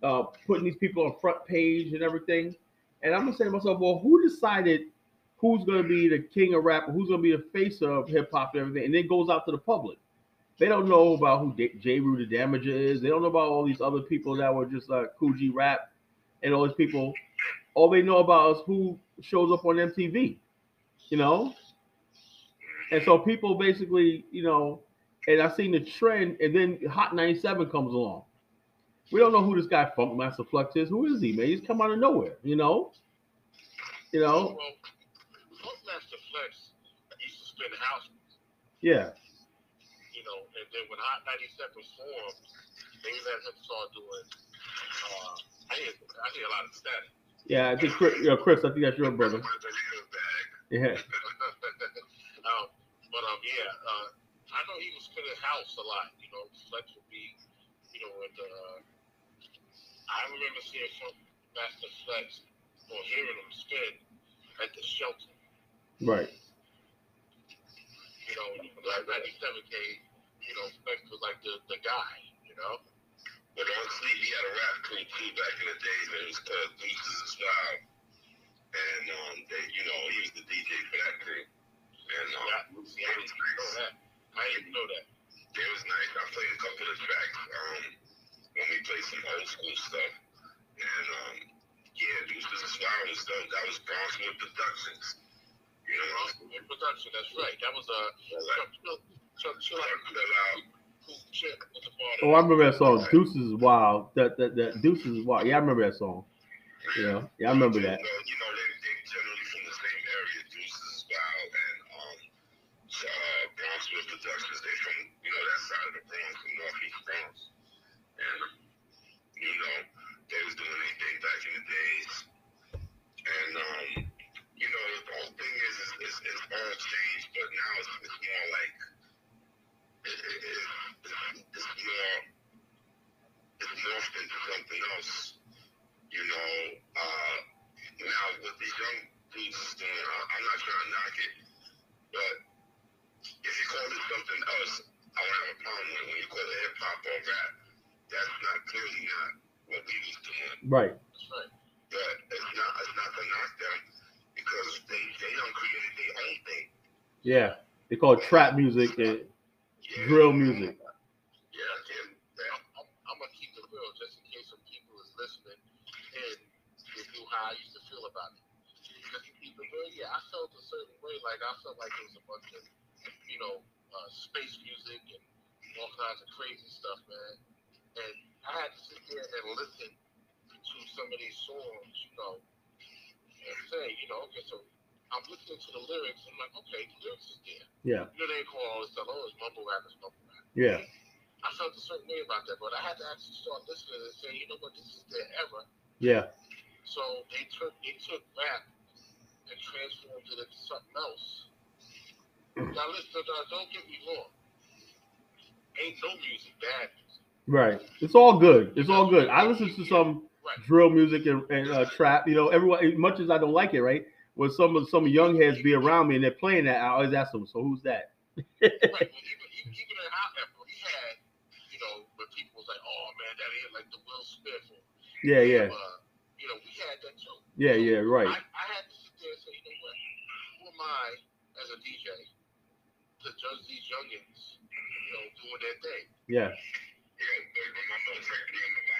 G: uh, putting these people on front page and everything. And I'm gonna say to myself, well, who decided who's gonna be the king of rap, who's gonna be the face of hip hop and everything? And then goes out to the public. They don't know about who J. J. Rue the Damager is. They don't know about all these other people that were just like Kool G Rap and all these people. All they know about is who shows up on MTV, you know. And so people basically, you know, and I seen the trend, and then Hot 97 comes along. We don't know who this guy Funk Master Flex is. Who is he, man? He's come out of nowhere, you know. You know,
H: Flex used to spin house,
G: yeah,
H: you know, and then when Hot 97 formed, they let him start doing. Uh, I hear, I hear a lot of static.
G: yeah. I think Chris, you know, Chris, I think that's your brother. [LAUGHS] Yeah, [LAUGHS]
H: um, but um, yeah, uh, I know he was spinning house a lot. You know, Flex would be, you know, and uh, I remember seeing Funk Master Flex or hearing him spin at the shelter.
G: Right.
H: You know, like 97K, you know, Flex was like the, the guy, you know.
I: But honestly, he had a rap crew too back in the days. It was called Deuces and Style. And um, they, you know, he was the DJ for that crew. And um,
H: Yeah, see, I didn't know that. I didn't know that.
I: it was nice. I played a couple of tracks um, when we played some old school stuff. And um, yeah, Deuces and Style was done. That was Bronxwood Productions.
H: With production, that's right. That was Chuck Chuck
G: Oh. I remember that song. Deuces is wild. That that that Deuces is wild. Yeah, I remember that song. Yeah, yeah, I remember that.
I: You know, they, they generally from the same area, Deuces Style and um, uh, Bronxwood Productions. They from you know that side of the Bronx, from Northeast Bronx, and you know they was doing their thing back in the days. And um, know the whole thing is is, is, is all changed, but now it's, it's more like it, it, it, it's, it's more it's morphed into something else you know, uh, now what these young dudes is doing, I, I'm not trying to knock it, but if you call it something else, I don't have a problem with it. When you call it hip hop or rap, that's not clearly not what we was doing.
G: Right.
H: Right.
I: But it's not, it's not to knock them because they, they done created their own thing.
G: Yeah. They call it trap music and
I: Yeah.
G: drill music.
I: Yeah, and
H: I'm, I'm gonna keep it real just in case some people is listening and they knew how I used to feel about it. Just to keep it real, yeah, I felt a certain way. Like I felt like it was a bunch of, you know, uh, space music and all kinds of crazy stuff, man. And I had to sit there and listen to some of these songs, you know, and say, you know, okay, so I'm listening to the lyrics. I'm like, okay, the lyrics is there.
G: Yeah.
H: You know, they call all this stuff, oh, it's mumble rap, it's mumble rap.
G: Yeah.
H: I felt a certain way about that, but I had to actually start listening and say, you know what, this is their era.
G: Yeah.
H: So they took they took rap and transformed it into something else. Now listen, now, don't get me wrong. Ain't no music bad.
G: Right. It's all good. It's all good. I listen to some
H: Right.
G: drill music and, and uh, trap. You know, everyone. As much as I don't like it, right? When some of some young heads be around me and they're playing that, I always ask them, "So who's that?"
H: right. Well, even, [LAUGHS] even, even in he had, you know, when people was like, oh man, that is like the Will Smith. Or,
G: Yeah, yeah,
H: Uh, you know, we had that too.
G: yeah, yeah. Right.
H: I, I had to sit there and say, you know what? Who am I as a DJ to judge these youngins, you know, doing their thing?
G: Yeah.
I: yeah, but remember, like, remember back in the days when there'd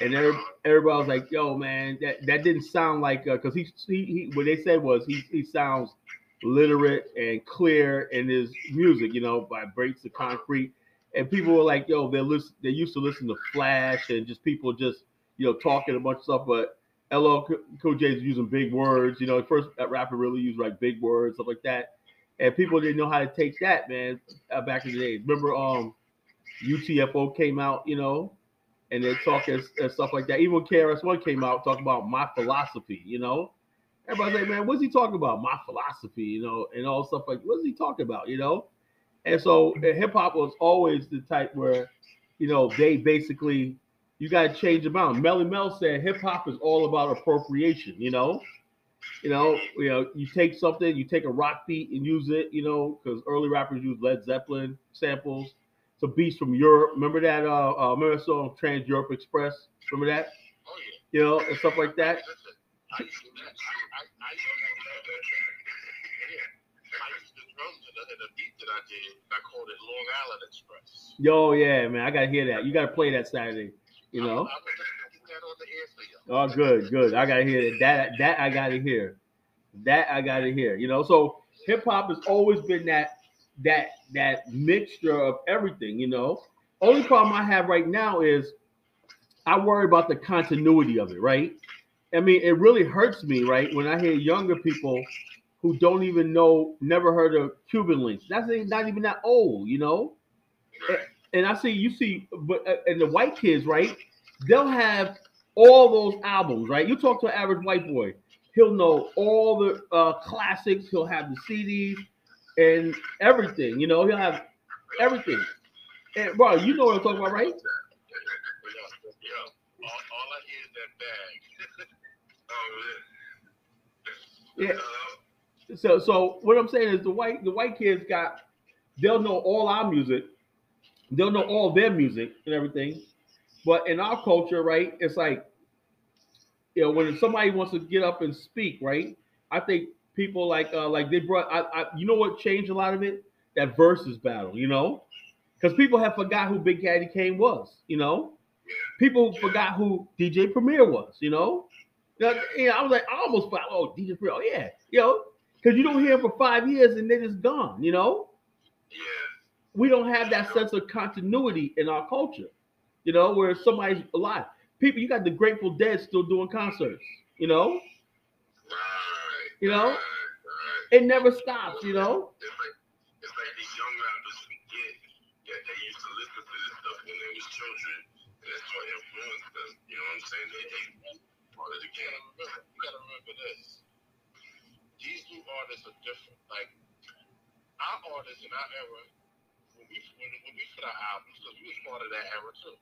I: And
G: everybody was like, "Yo, man, that, that didn't sound like." Because he, he he what they said was he he sounds literate and clear in his music. You know, vibrates the concrete. And people were like, "Yo, they listen. They used to listen to Flash and just people just you know talking a bunch of stuff." But LL Cool is using big words. You know, first that rapper really used like big words stuff like that. and people didn't know how to take that, man. Uh, back in the days, remember, um, UTFO came out, you know, and they're talking and stuff like that. Even KRS One came out, talking about my philosophy, you know. Everybody's like, man, what's he talking about? My philosophy, you know, and all stuff like, what's he talking about, you know? And so hip hop was always the type where, you know, they basically you got to change them out. Melle Mel said hip hop is all about appropriation, you know. You know, you know, you take something, you take a rock beat and use it, you know, because early rappers use Led Zeppelin samples, some beats from Europe. Remember that? Uh, uh remember song Trans Europe Express? Remember that?
H: Oh yeah.
G: You know, and stuff like that.
H: Listen, I used to, I, I, I used to love that track. Yeah. I used to drums in the, in the beat that I did. I called it Long Island Express.
G: Yo, yeah, man, I gotta hear that. You gotta play that Saturday. You know.
H: I, I was just putting that on the air for you.
G: Oh, good, good. I gotta hear it. That that I gotta hear. That I gotta hear. You know, so hip hop has always been that that that mixture of everything. You know, only problem I have right now is I worry about the continuity of it. Right? I mean, it really hurts me, right, when I hear younger people who don't even know, never heard of Cuban Linx. That's not even that old. You know. And I see you see, but uh, and the white kids, right? They'll have all those albums, right? You talk to an average white boy, he'll know all the uh, classics. He'll have the CDs and everything. You know, he'll have everything. And bro, you know what I'm talking about, right?
H: Yeah.
G: So, so what I'm saying is the white the white kids got they'll know all our music, they'll know all their music and everything. But in our culture, right, it's like you know when somebody wants to get up and speak, right? I think people like uh like they brought I, I you know what changed a lot of it that versus battle, you know, because people have forgot who Big Daddy Kane was, you know. People forgot who DJ Premier was, you know. Now, know, I was like, I almost thought, oh, DJ Premier, oh yeah, you know, because you don't hear him for five years and then it's gone, you know. We don't have that sense of continuity in our culture, you know, where somebody's alive. People, you got the Grateful Dead still doing concerts, you know.
I: Right.
G: You know?
I: Right, right.
G: It never stops, you know.
I: It's like it's like these young rappers forget that they used to listen to this stuff when they was children, and it's what influenced them. You know what I'm saying? They they part of the
H: You gotta
I: game.
H: remember, you gotta remember this. These new artists are different. Like our artists in our era, when we when, when we put our albums, because we was part of that era too.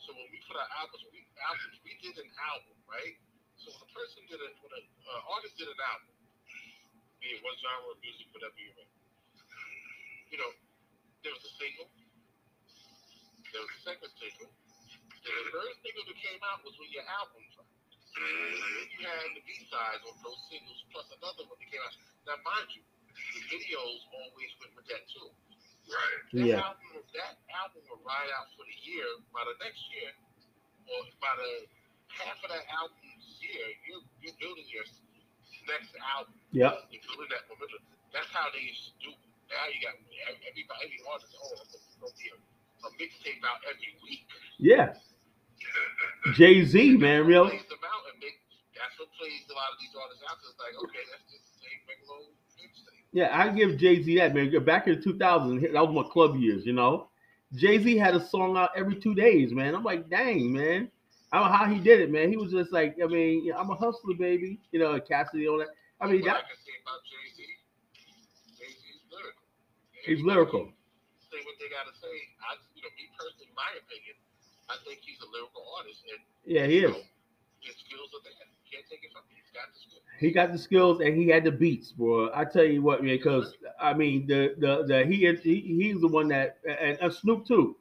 H: So when we put our albums, we albums, we did an album, right? So when a person did a when an uh, artist did an album, be it what genre of music, whatever you're in, you know, there was a single, there was a second single, then the third single that came out was when your album dropped. And then you had the B sides on those singles plus another one that came out. Now, mind you, the videos always went with that too.
I: Right.
H: That
G: Yeah.
H: album, that album will ride out for the year. By the next year, or by the half of that album's year, you're, you're building your next album.
G: Yep.
H: Building that momentum. That's how they used to do. Now you got everybody, every artist. Oh, it's gonna be a, a mixtape out every week.
G: Yeah. Jay Z, man, real.
H: Plays them out and make, that's what plays a lot of these artists out. It's like, okay, that's just the same regular old mixtape.
G: Yeah, I give Jay Z that man. Back in 2000, that was my club years, you know. Jay Z had a song out every two days, man. I'm like, dang, man. I don't know how he did it, man. He was just like, I mean, I'm a hustler, baby. You know, Cassidy, all that. I mean, that
H: I can say about Jay Z, Jay Z's lyrical.
G: he's lyrical.
H: Say what they gotta say. I, you know, me personally, my opinion, I think he's a lyrical artist, and
G: Yeah, he is.
H: know, his skills are there. You can't take it from him. He's got the skills.
G: He got the skills and he had the beats, bro. I tell you what, man, because I mean, the the the he, he he's the one that and, and Snoop too.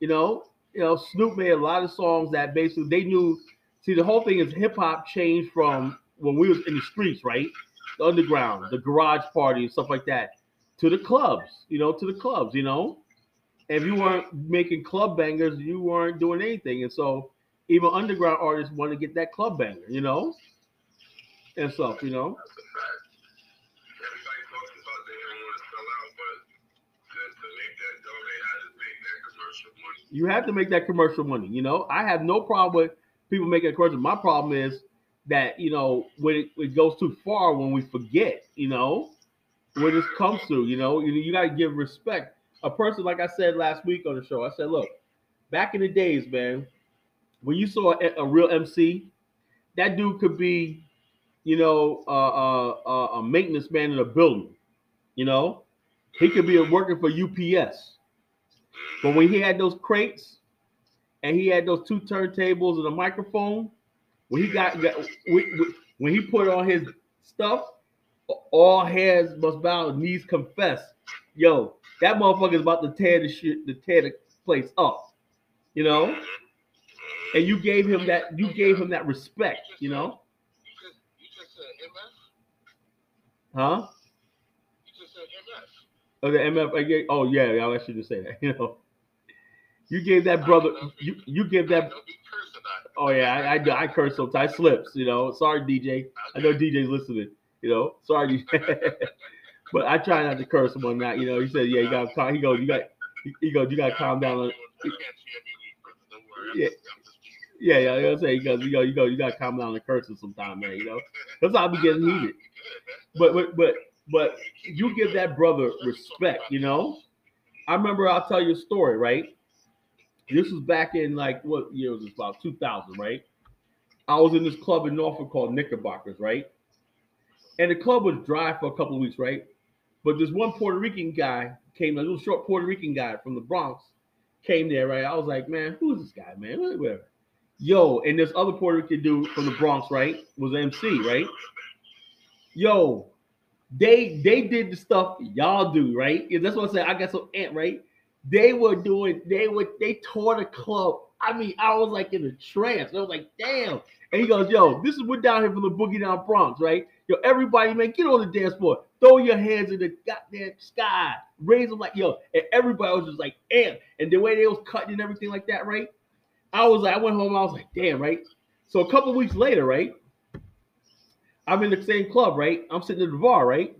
G: You know, you know, Snoop made a lot of songs that basically they knew. See, the whole thing is hip hop changed from when we was in the streets, right? The underground, the garage party, and stuff like that, to the clubs. You know, to the clubs. You know, if you weren't making club bangers, you weren't doing anything, and so even underground artists want to get that club banger. You know, and stuff. You know.
I: That's a fact. Everybody talks about they don't want to sell out, but to, to make that dough, they had to make that commercial money.
G: You have to make that commercial money. You know, I have no problem with people making a commercial. My problem is that you know when it, it goes too far, when we forget, you know, where this comes to. You know, you, you got to give respect. A person, like I said last week on the show, I said, look, back in the days, man, when you saw a, a real MC, that dude could be, you know, uh, uh, uh, a maintenance man in a building. You know, he could be working for UPS. But when he had those crates and he had those two turntables and a microphone, when he got, got when, he put on his stuff, all heads must bow, knees confess. Yo, that motherfucker is about to tear the shit, to tear the place up. You know, and you gave him that, you gave him that respect. You know,
H: You just, you just said MF?
G: huh?
H: You just said MF.
G: Oh, the MF. Oh yeah, yeah, I shouldn't say that. [LAUGHS] You know, you gave that brother, you you give that.
H: Don't be cursing on it.
G: Oh yeah, I, I do- I curse sometimes. I slips. You know, sorry DJ. I know DJ's listening. You know, sorry, [LAUGHS] but I try not to curse him on that. You know, he said, yeah, you got to. He goes, you got. He goes, you got to calm down. On,
H: I can't hear me. I'm
G: Yeah.
H: I'm just
G: yeah, yeah. I was saying, he goes, you go, you go, you got to calm down on the cursing sometime, man. You know, because I'll be getting heated.
H: you.
G: But but but but you give that brother respect. You know, I remember. I'll tell you a story. Right. This was back in like what year was this? About 2000, right? I was in this club in Norfolk called Knickerbockers, right? And the club was dry for a couple of weeks, right? But this one Puerto Rican guy came, a little short Puerto Rican guy from the Bronx, came there, right? I was like, man, who is this guy, man? Whatever. Yo, and this other Puerto Rican dude from the Bronx, right, was MC, right? Yo, they they did the stuff y'all do, right? That's what I said. I got some ant, right? They were doing, they were, they tore the club. I mean, I was like in a trance. I was like, damn. And he goes, yo, this is what down here from the Boogie Down Bronx, right? Yo, everybody, man, get on the dance floor. Throw your hands in the goddamn sky. Raise them like, yo. And everybody was just like, damn. And the way they was cutting and everything like that, right? I was like, I went home, I was like, damn, right? So a couple weeks later, right? I'm in the same club, right? I'm sitting at the bar, right?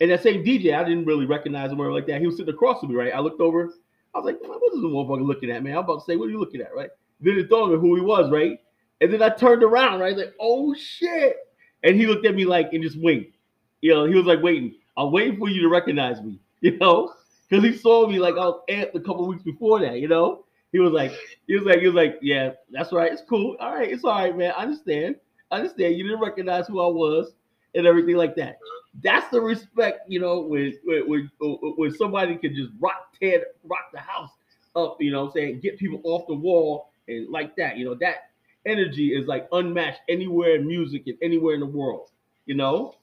G: And that same DJ, I didn't really recognize him or like that. He was sitting across from me, right? I looked over. I was like, what is this motherfucker looking at, man? I'm about to say, what are you looking at, right? Then it dawned on who he was, right? And then I turned around, right? Like, oh shit. And he looked at me like and just winked. You know, he was like waiting. I'm waiting for you to recognize me, [LAUGHS] you know? Because he saw me like I was amped a couple weeks before that, you know? He was like, he was like, he was like, yeah, that's right. It's cool. All right, it's all right, man. I understand. Understand. You didn't recognize who I was and everything like that. That's the respect, you know, when when when, somebody can just rock tear rock the house up, you know I'm saying, get people off the wall and like that, you know, that energy is like unmatched anywhere in music and anywhere in the world, you know?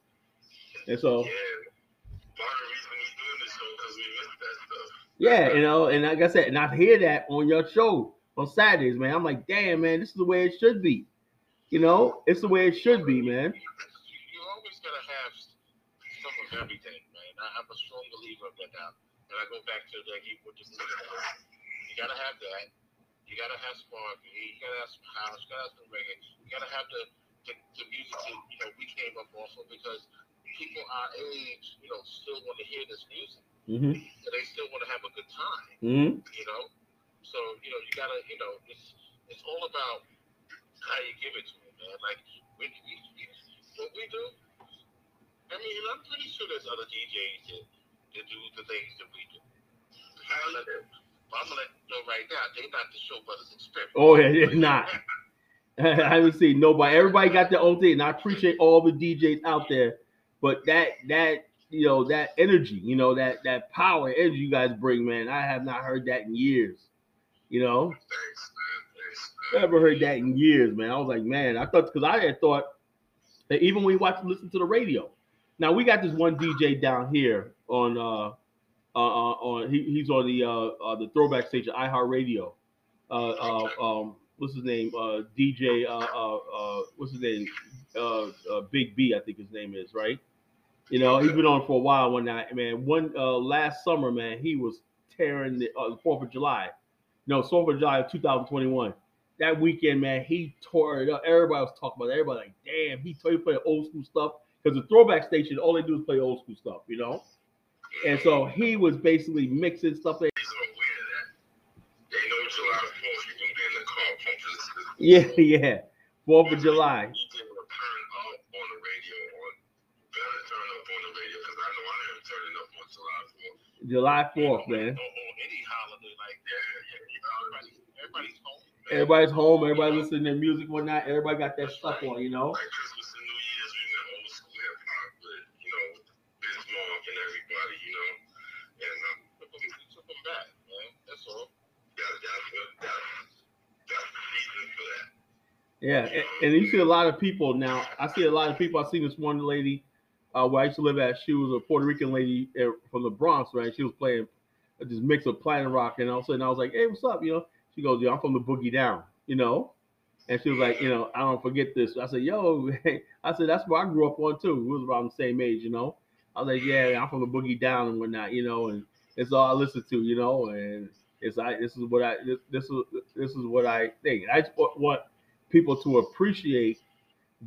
G: And so
I: Yeah. Part of the reason we doing this show because we miss that stuff.
G: Yeah, you know, and like I said, and I hear that on your show on Saturdays, man. I'm like, damn, man, this is the way it should be. You know, it's the way it should be, man.
H: You, you always gotta have some of everything, man. I, I'm a strong believer of that now. And I go back to like you were just you gotta have that. You gotta have spark. You gotta have some house. You gotta have some reggae. You gotta have the the, the music that you know we came up also because people our age, you know, still want to hear this music.
G: Mm-hmm.
H: And they still want to have a good time.
G: Mm-hmm.
H: you know. So you know, you gotta, you know, it's it's all about how you give it to them, man. Like we, we, what we do. I mean, and I'm pretty sure there's other DJs that, that do the things that we do. I'm gonna, I'm gonna let you know right now, they're not the show brothers experiment.
G: Oh, yeah, it's not. [LAUGHS] I haven't seen nobody. Everybody got their own thing, and I appreciate all the DJs out there. But that that you know that energy, you know that that power energy you guys bring, man. I have not heard that in years. You know,
I: Thanks.
G: Never heard that in years, man. I was like, man, I thought because I had thought that even when you watch listen to the radio. Now we got this one DJ down here on uh uh, uh on he, he's on the uh, uh the throwback station iHeartRadio. Uh, uh um what's his name? Uh DJ uh uh, uh what's his name? Uh, uh Big B, I think his name is, right? You know, he's been on for a while one night, man. One uh last summer, man, he was tearing the uh, 4th of July. No, 4th of July 2021 that weekend, man, he tore it up. Everybody was talking about it. Everybody like, damn, he tore he played old school stuff. Because the throwback station, all they do is play old school stuff, you know? And so he was basically mixing stuff. That,
I: He's so that they know July 4th, you're be in the car
G: yeah, [LAUGHS] yeah. Fourth of July.
I: He did a turn up on the radio on better turn up on the radio because I know I am turning up on July 4th.
G: July Fourth, man.
H: Or, or any holiday like that.
I: Yeah, yeah, you know,
H: Everybody, everybody's home.
G: Everybody's home. Everybody listening to music, whatnot. Everybody got that stuff on, you know.
I: like Christmas and New Year's, we old school hip hop, but you know, with Biz Mark and everybody, you know, and um,
H: took them back, man. That's all.
I: that, that's what that's that's the season for that.
G: Yeah, and, and you see a lot of people now. I see a lot of people. I seen this one lady uh, where I used to live at. She was a Puerto Rican lady uh, from the Bronx, right? She was playing this mix of planet rock, and all of a sudden I was like, "Hey, what's up?" You know, she goes, "Yeah, I'm from the Boogie Down," you know, and she was like, "You know, I don't forget this." I said, "Yo," [LAUGHS] I said, "That's where I grew up on too. We was around the same age, you know." I was like, "Yeah, I'm from the Boogie Down and whatnot, you know," and it's all I listen to, you know, and it's I. This is what I. This, this is this is what I think. I just want people to appreciate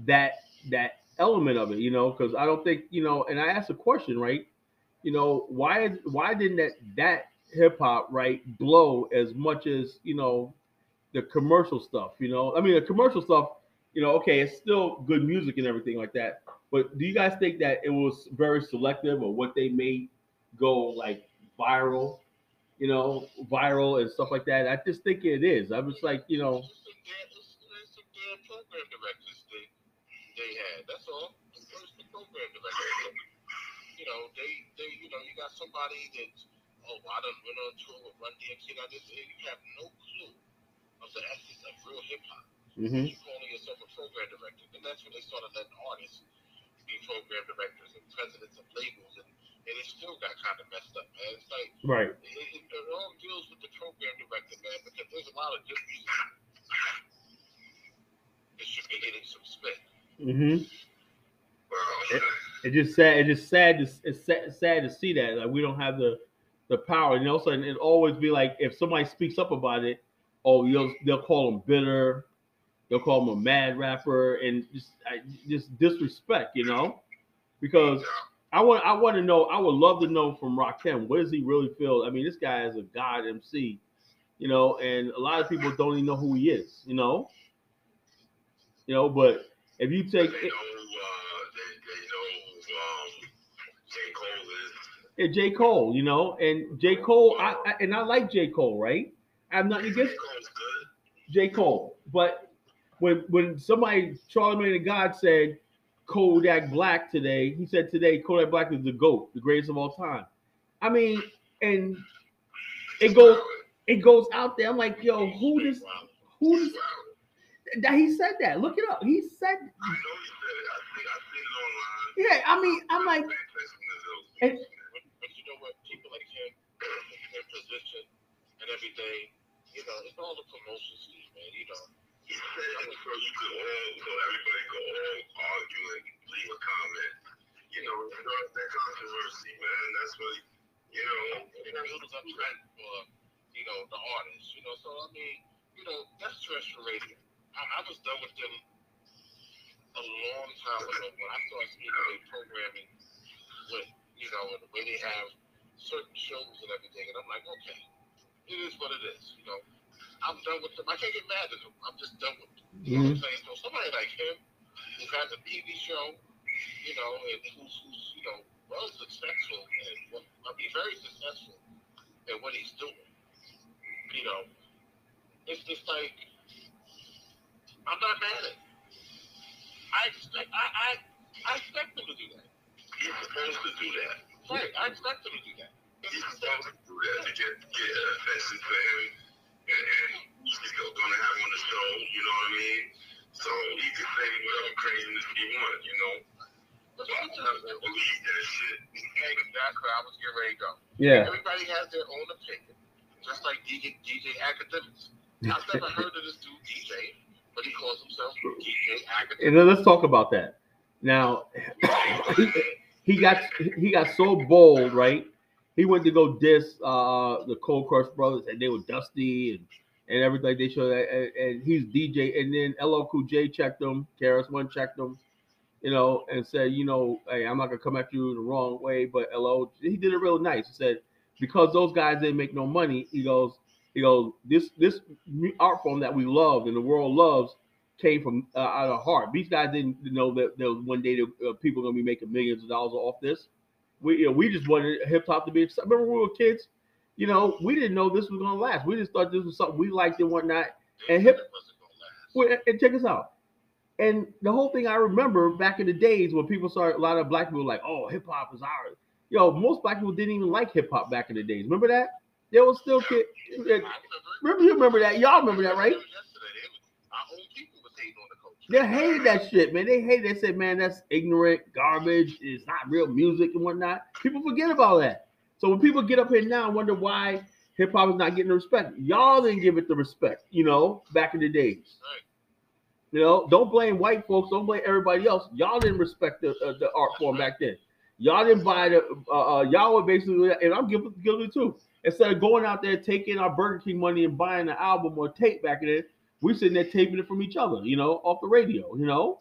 G: that that element of it, you know, because I don't think, you know, and I asked a question, right? You know, why why didn't that that hip hop right blow as much as you know the commercial stuff? You know, I mean the commercial stuff, you know, okay, it's still good music and everything like that. But do you guys think that it was very selective or what they made go like viral, you know, viral and stuff like that? I just think it is. I was like, you know,
H: they, had. That's all. The program directors. You know, they, they, you know, you got somebody that, oh, I done went on tour with Run DMC. I just, you have no clue of the essence of real hip hop.
G: mhm.
H: You calling yourself a program director, and that's when they started letting artists be program directors and presidents of labels, and, and it still got kind of messed up, man. It's like
G: right.
H: it, it, it all deals with the program director, man, because there's a lot of good music that should be getting some spin.
G: hmm It's just sad. It's just sad. To, it's sad, sad to see that like we don't have the the power. And also, it always be like if somebody speaks up about it, oh, you'll they'll call them bitter, they'll call them a mad rapper, and just I, just disrespect, you know, because. I want I want to know. I would love to know from Rakim. What does he really feel? I mean, this guy is a god MC, you know, and a lot of people don't even know who he is, you know. You know, but if you take
I: know,
G: and J. Cole, you know, and J. Cole, I, I and I like J. Cole, right? I have nothing against. J. Cole, but when when somebody Charlamagne the God said Kodak Black today, he said today Kodak Black is the GOAT, the greatest of all time. I mean, and it goes it goes out there. I'm like, yo, who does who does that he said that? Look it up. He said
I: I know he said it. I see, seen it online.
G: yeah, I mean, I'm like
I: Pay attention to those
G: And-
I: things, man.
H: But, but you know what? People like him, their position and everything, you know, it's all the promotion scheme, man. You know,
I: said it so you could all, so everybody could all argue and leave a comment. You know, you that controversy, man. That's what, you know.
H: it was a trend for, you know, the artists. You know, so I mean, you know, that's terrestrial radio. I, I was done with them a long time ago when I started seeing their programming with, you know, the way they have certain shows and everything, and I'm like, okay, it is what it is. You know, I'm done with them. I can't get mad at them. I'm just done with them. You know what I'm mm-hmm. saying? So somebody like him who has a TV show, you know, and who's, who's you know, well successful and what, I mean, very successful in what he's doing. You know, it's just like I'm not mad at. Him. I expect I, I I expect him to do that.
I: He's supposed to do that.
H: Right, I expect him to do that.
I: He's supposed to do that get, get attention for him. And, and he's still going to have on the show, you know what I mean? So he can say whatever craziness he wants, you know? So I believe that shit.
H: Hey, that's where I was getting ready to go.
G: yeah.
H: Everybody has their own opinion, just like DJ DJ Akademiks. I've never [LAUGHS] heard of this dude DJ, but he calls himself DJ Akademiks.
G: And then let's talk about that. Now, [COUGHS] he, he got he got so bold, right? He went to go diss uh, the Cold Crush Brothers, and they were dusty and and everything. They showed that, and, and he's DJ. And then LL Cool J checked him, KRS One checked him, you know, and said, you know, hey, I'm not gonna come at you the wrong way, but LL, he did it real nice. He said because those guys didn't make no money, he goes, he goes, this this art form that we love and the world loves came from uh, out of heart. These guys didn't know that was one day that uh, people gonna be making millions of dollars off this. We you know, we just wanted hip hop to be. Remember when we were kids? You know, we didn't know this was gonna last. We just thought this was something we liked and whatnot. And hip-
H: wasn't gonna last.
G: Well, and check us out. And the whole thing I remember back in the days when people started, a lot of black people like, "Oh, hip hop is ours." Yo, most black people didn't even like hip hop back in the days. Remember that? There was still kid.
H: Remember.
G: Remember you remember that? Y'all remember that, right?
H: Yesterday, they was, our own people was hating on the culture.
G: They hated that shit, man. They hated. They said, "Man, that's ignorant, garbage. It's not real music and whatnot." People forget about that. So when people get up here now and wonder why hip hop is not getting the respect, y'all didn't give it the respect. You know, back in the days.
H: Right.
G: You know, don't blame white folks. Don't blame everybody else. Y'all didn't respect the uh, the art form back then. Y'all didn't buy the. Uh, uh, y'all were basically, and I'm guilty, guilty too. Instead of going out there taking our Burger King money and buying an album or tape back in it, we sitting there taping it from each other. You know, off the radio. You know,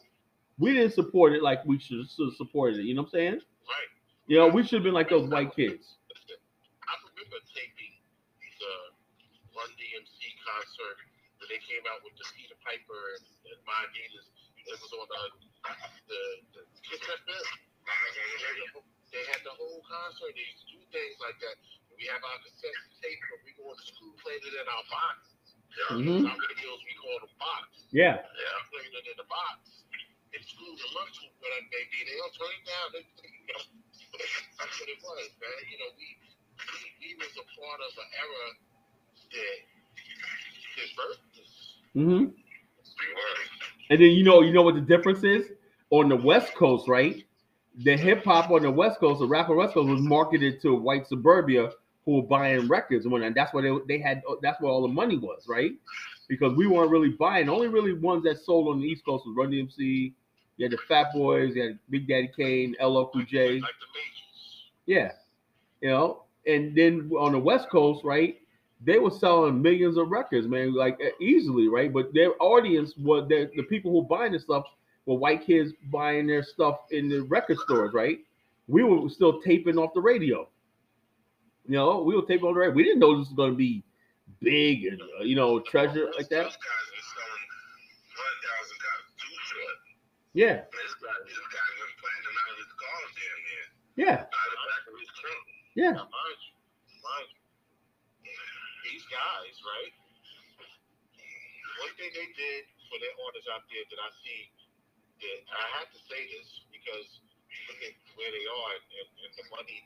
G: we didn't support it like we should have supported it. You know what I'm saying?
H: Right.
G: You know, we should have been like those white kids.
H: I remember taping the uh, Run DMC concert when they came out with the Peter Piper and, and My Adidas. It was on the the, the Kiss FM. They had the whole concert. They used to do things like that. We have our cassette tape, but we go to school playing it in our boxes. Yeah.
G: Mhm.
H: Our videos we call them box.
G: Yeah.
H: Yeah, I'm playing it in the box. In school, the lunch, whatever it may be, they don't turn it down. They, you know, that's what it was, man. You know, we we, we was a part of an era that his birth was.
G: hmm
H: We were.
G: And then you know, you know what the difference is on the West Coast, right? The hip hop on the West Coast, the rap on the West Coast was marketed to white suburbia who were buying records and whatnot. That's where they, they had. That's where all the money was, right? Because we weren't really buying. Only really ones that sold on the East Coast was Run DMC. You had the Fat Boys. You had Big Daddy Kane, LL Cool J.
H: Like.
G: Yeah, you know. And then on the West Coast, right? They were selling millions of records, man, like easily, right? But their audience was the the people who buying this stuff were white kids buying their stuff in the record stores, right? We were still taping off the radio. You know, we were taping on the right. We didn't know this was going to be big and uh, you know treasure like that.
H: Guys were selling one thousand dollars too short.
G: Yeah,
H: This guy, this guy was platinum out of his cars damn near.
G: yeah,
H: Out of the back of his trunk.
G: yeah.
H: Now, mind you, mind you, these guys, right? One thing they did for their artists out there that I see, that I have to say this because look at where they are and, and, the money,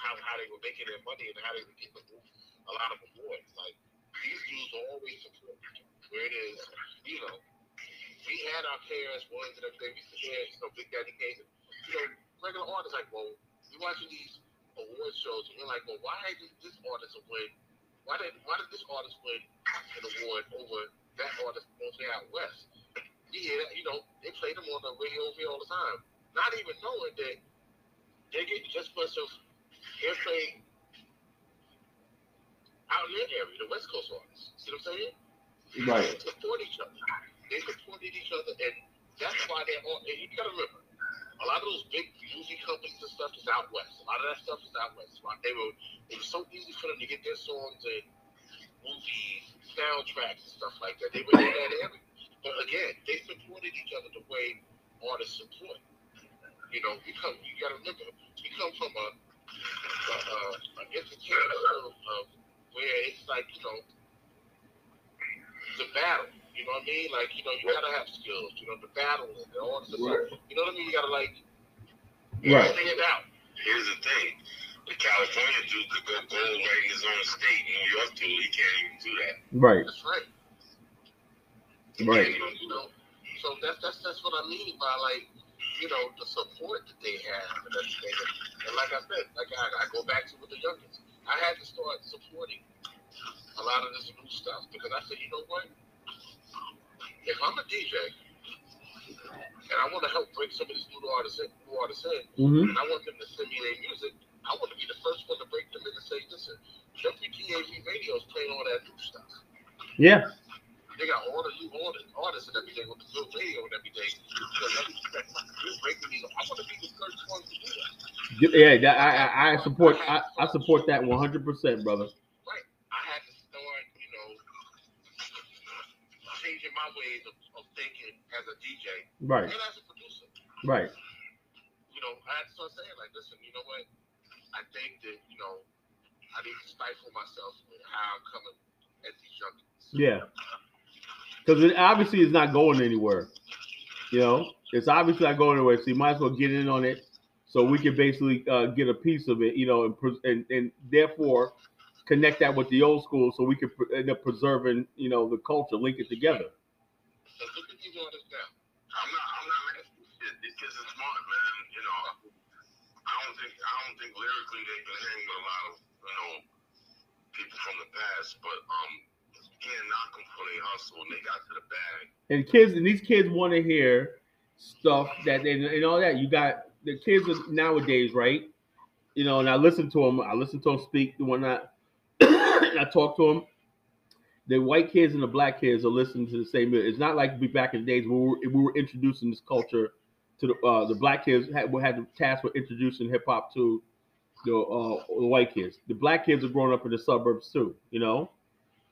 H: how, how they were making their money and how they were getting a lot of awards. Like, these dudes always supporting where it is, you know, we had our KRS ones and everything. We used to hear, you know, Big Daddy Kane. You know, regular artists like, well, we watching these award shows and we're like, well, why did this artist win? Why did why did this artist win an award over that artist mostly out west? You hear that, you know, they play them on the radio here all the time. Not even knowing that they get just much of airplay out in their area, the West Coast artists. See what I'm saying?
G: Right.
H: They support each other. They supported each other, and that's why they're all. And you gotta remember, a lot of those big music companies and stuff is out west. A lot of that stuff is out west. Right? They were. It was so easy for them to get their songs in movies, soundtracks, and stuff like that. They were in that area. But again, they supported each other the way artists support. You know, we come. You gotta remember, we come from a, a, a, a institution of, of where it's like you know the battle. You know what I mean? Like, you know, you gotta have skills. You know, the battle and all this.
G: Right.
H: You know what I mean? You gotta like
G: Right.
H: stand out.
I: Here's the thing. The California dude could go gold right in his own state. New York dude, he can't even do that.
G: Right.
H: That's right.
G: Right.
H: You know, you know, so that's that's that's what I mean by like, you know, the support that they have and everything. And like I said, like I, I go back to with the youngest, I had to start supporting a lot of this new stuff because I said, you know what? If I'm a DJ and I want to help bring some of these new artists in, new artists in,
G: hmm
H: and I want them to send me their music, I want to be the first one to break them in and say, listen, WTAV radio is playing all that new stuff.
G: Yeah.
H: They got all the new artists, and everything with the good radio and everything. I want to be the first one to do that.
G: Yeah. That, I, I support. I, I support that 100, percent brother.
H: Right, I had to start, you know, changing my ways of, of thinking as a DJ
G: Right,
H: and as a producer.
G: right.
H: You know, I had to start saying like, listen, you know what? I think that you know I need to stifle myself with how I'm coming at these youngins.
G: Yeah. Because it obviously is not going anywhere. You know, it's obviously not going anywhere. So you might as well get in on it so we can basically uh, get a piece of it, you know, and, and and therefore connect that with the old school so we can pre- end up preserving, you know, the culture, link it together.
H: So look at these artists now.
I: I'm not. I'm not. Shit, These kids are smart, man. You know, I don't think. I don't think lyrically they can hang with a lot of you know people from the past, but um, can't knock them for their hustle and they got to the bag.
G: And kids, and these kids want to hear stuff that and, and all that. You got the kids nowadays, right? You know, and I listen to them. I listen to them speak and whatnot. and I talk to them. The white kids and the black kids are listening to the same. It's not like we back in the days where we were, introducing this culture to the uh, the black kids had had the task with introducing hip hop to the uh, the white kids. The black kids are growing up in the suburbs too. You know,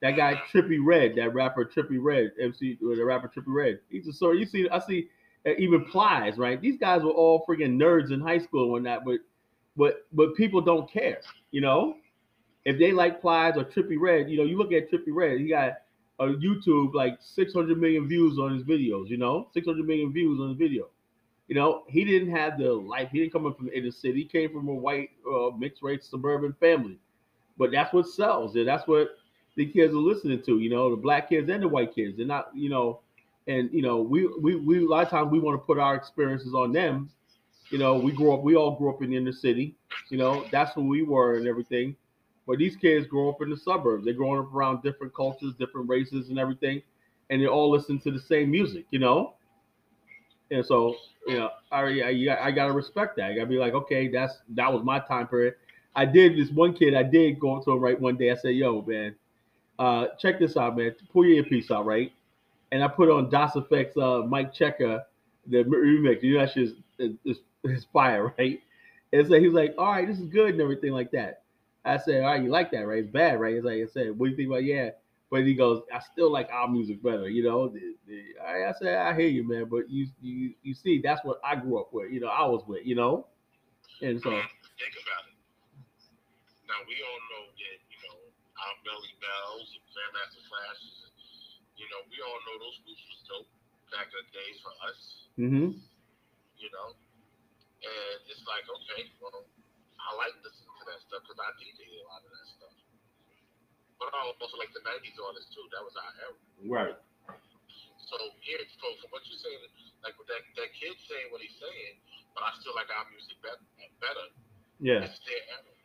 G: that guy Trippie Redd, that rapper Trippie Redd, MC, or the rapper Trippie Redd. He's a story. You see, I see uh, even Plies, right? These guys were all freaking nerds in high school and that, but but but people don't care. You know, if they like Plies or Trippie Redd, you know, you look at Trippie Redd, he got a YouTube like 600 million views on his videos. You know, 600 million views on his video. You know, he didn't have the life. He didn't come up from the inner city. He came from a white, uh, mixed race suburban family. But that's what sells. And that's what the kids are listening to. You know, the black kids and the white kids. They're not, you know, and you know, we we we a lot of times we want to put our experiences on them. You know, we grew up. We all grew up in the inner city. You know, that's who we were and everything. But these kids grow up in the suburbs. They're growing up around different cultures, different races, and everything, and they all listen to the same music. You know, and so you know, I I, I gotta respect that. I gotta be like, okay, that's that was my time period. I did this one kid. I did go up to him right one day. I said, "Yo, man, uh, check this out, man. Pull your earpiece out, right?" And I put on Das EFX, uh, Mic Checka, the remix. You know, that shit is, is, is fire, [LAUGHS] right? And so he was like, "All right, this is good and everything like that." I said, "All right, you like that, right? It's bad, right?" It's like I said, "What do you think about yeah?" But he goes, "I still like our music better." You know, the, the, I, I said, "I hear you, man," but you you you see, that's what I grew up with. You know, I was with. You know, and so
H: Think about it. Now we all know that know Melle Mels and Grandmaster Flashes. And, you know, we all know those groups was dope back in the days for us.
G: hmm
H: You know, and it's like okay, well, I like listening to that stuff because I DJ a lot of that stuff. But I also like the '90s artists too. That was our era.
G: right,
H: So yeah, so from what you're saying, like with that that kid saying what he's saying, but I still like our music better. better.
G: yeah,
H: It's their era.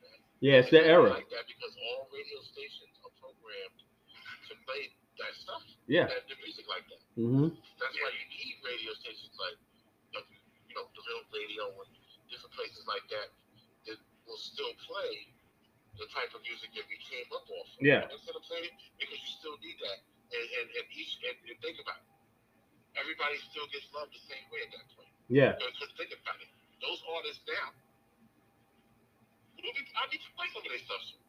G: Yeah, it's the era.
H: like that because all radio stations are programmed to play that stuff,
G: Yeah,
H: that the music like that.
G: hmm
H: That's why you need radio stations like, you know, the Real Radio and different places like that that will still play the type of music that we came up off. Of.
G: Yeah.
H: Instead of playing because you still need that, and and, and each and, and think about it, everybody still gets loved the same way at that point.
G: yeah,
H: Because think about it, those artists now, we need, I need to play some of their stuff soon.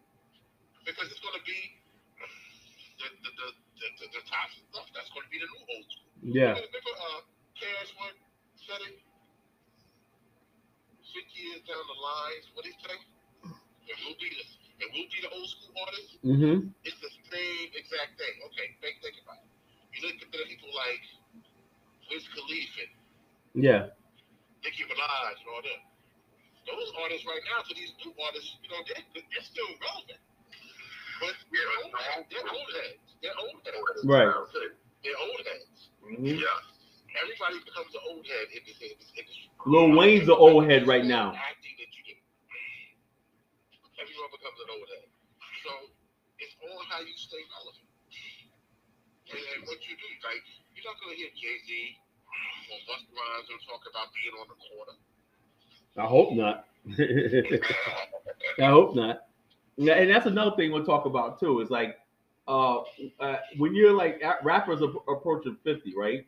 H: because it's going to be the the, the, the, the, the top stuff. That's going to be the new old school.
G: yeah,
H: Remember, uh, KRS One said it. Fifty years down the lines, what he say? It will be the it will be the old school artists.
G: hmm
H: It's the same exact thing. Okay, think, think about it. You look at the people like Wiz Khalifa,
G: yeah,
H: Nicki Minaj, and all them. Those artists right now, to these new artists, you know, they're, they're still relevant. But they're old heads. They're old heads. They're old heads.
G: Right.
H: They're old heads.
G: Mhm.
H: Yeah. Everybody becomes an old head in this, in this industry.
G: Lil Wayne's the old head right now.
H: Acting that you do. Everyone becomes an old head. So it's all how you stay relevant. And, and what you do, like you're not gonna hear Jay Z or Busta Rhymes or talk about being on the corner.
G: I hope not. [LAUGHS] I hope not. And that's another thing we'll talk about too. Is like, uh, uh when you're like rappers approaching fifty, right?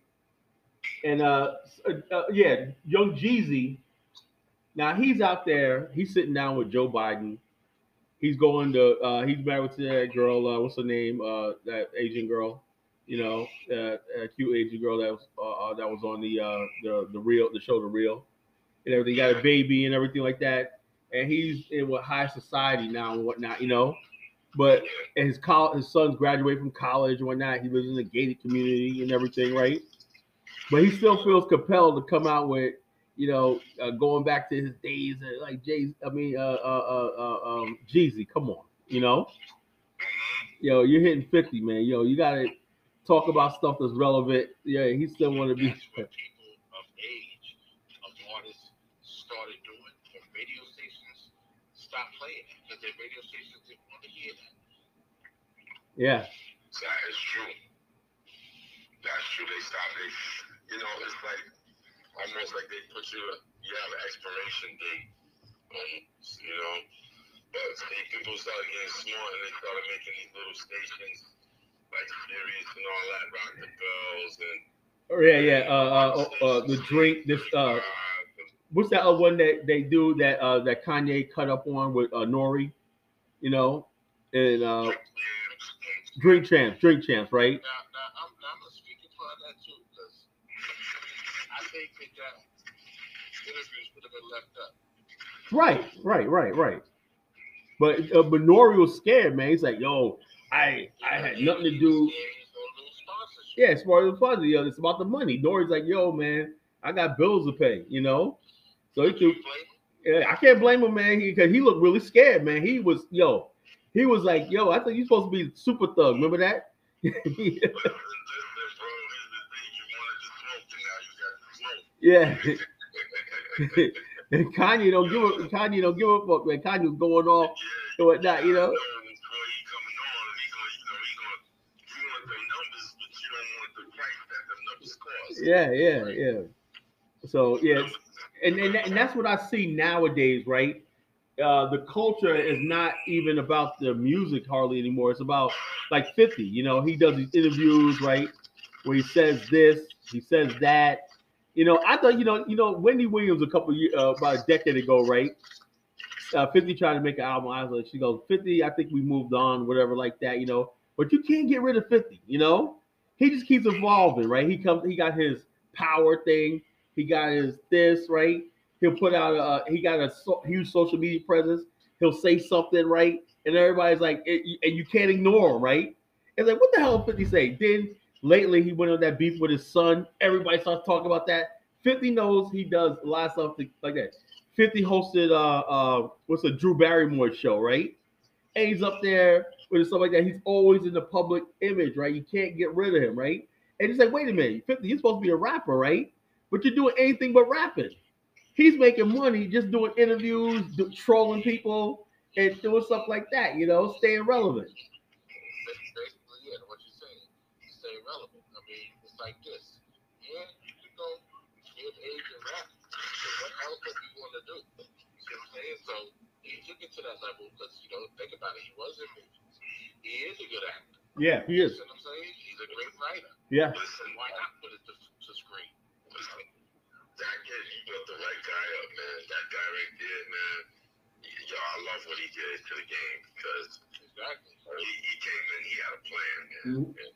G: And uh, uh, uh, yeah, Young Jeezy. Now he's out there. He's sitting down with Joe Biden. He's going to. Uh, he's married to that girl. Uh, what's her name? Uh, that Asian girl. You know, uh, a cute Asian girl that was uh, uh, that was on the uh, the the real the show the real and everything. Got a baby and everything like that. And he's in what high society now and whatnot, you know. But his col- his son's graduated from college and whatnot. He lives in a gated community and everything, right? But he still feels compelled to come out with, you know, uh, going back to his days uh, like Jay. I mean, uh, uh, uh, uh, um, Jeezy. Come on, you know. Yo, you're hitting fifty, man. Yo, you gotta talk about stuff that's relevant. Yeah, he still want to be. [LAUGHS]
H: That's what people of age, of artists, started doing. The radio stations stopped playing it because their radio stations didn't want to hear that.
G: Yeah,
I: That is true. That's true. They stop. They, you know, it's like almost like they put you. You have an expiration date. Um, you know, but see, people started getting smart and they started making these little stations like Sirius and all that, rock the bells and.
G: oh, yeah, yeah. Uh, uh, uh, the drink. This uh, what's that other one that they do that uh that Kanye cut up on with uh Nori, you know, and uh Drink Champs, Drink Champs, right?
H: Now, now I'm, I'm speaking for that too because I think that that interviews would have been left up.
G: Right, right, right, right. But uh, but Nori was scared, man. He's like, yo, I I had nothing to do. Yeah, it's part of the fun. Yo, it's about the money. Nori's like, yo, man, I got bills to pay, you know. So he could, yeah, I can't blame him, man, because he, looked really scared, man. He was, yo, he was like, yo, I think you're supposed to be super thug. Remember that? [LAUGHS] yeah. and Kanye don't give a Kanye don't give a fuck, man. Kanye going off and whatnot, you know. Yeah, yeah, yeah. So yeah, and and, and that's what I see nowadays, right? Uh, the culture is not even about the music hardly anymore. It's about like 50. You know, he does these interviews, right? Where he says this, he says that. You know, I thought, you know, you know, Wendy Williams a couple years, uh, about a decade ago, right? Uh, 50 tried to make an album. I was like, she goes, 50, I think we moved on, whatever, like that, you know. But you can't get rid of 50, you know. He just keeps evolving, right? He comes, he got his power thing, he got his this, right? He'll put out a he got a so, huge social media presence. He'll say something right, and everybody's like, it, and you can't ignore him, right? It's like, what the hell did 50 say? Then lately he went on that beef with his son. Everybody starts talking about that. 50 knows he does a lot of stuff like that. 50 hosted uh uh what's a Drew Barrymore show, right? And he's up there with stuff like that. He's always in the public image, right? You can't get rid of him, right? And he's like, wait a minute, 50, you're supposed to be a rapper, right? But you're doing anything but rapping. He's making money just doing interviews, do, trolling people, and doing stuff like that, you know, staying relevant.
H: Basically it. What you're saying, stay relevant. I mean, it's like this. Yeah, you can go give age and rap, but what else are you going to do? You see what I'm saying? So he took it to that level because you know, think about it. He was in movies. He is a good actor.
G: Yeah, he
H: You
G: is.
H: what I'm saying? He's a great writer.
G: Yeah.
I: Listen,
H: Why not put it to, to screen?
I: listen, that kid, you built the right guy up, man. That guy right there, man. Yo, I love what he did to the game because
H: Exactly.
I: he, he came in, he had a plan, man.
G: Mhm.
I: And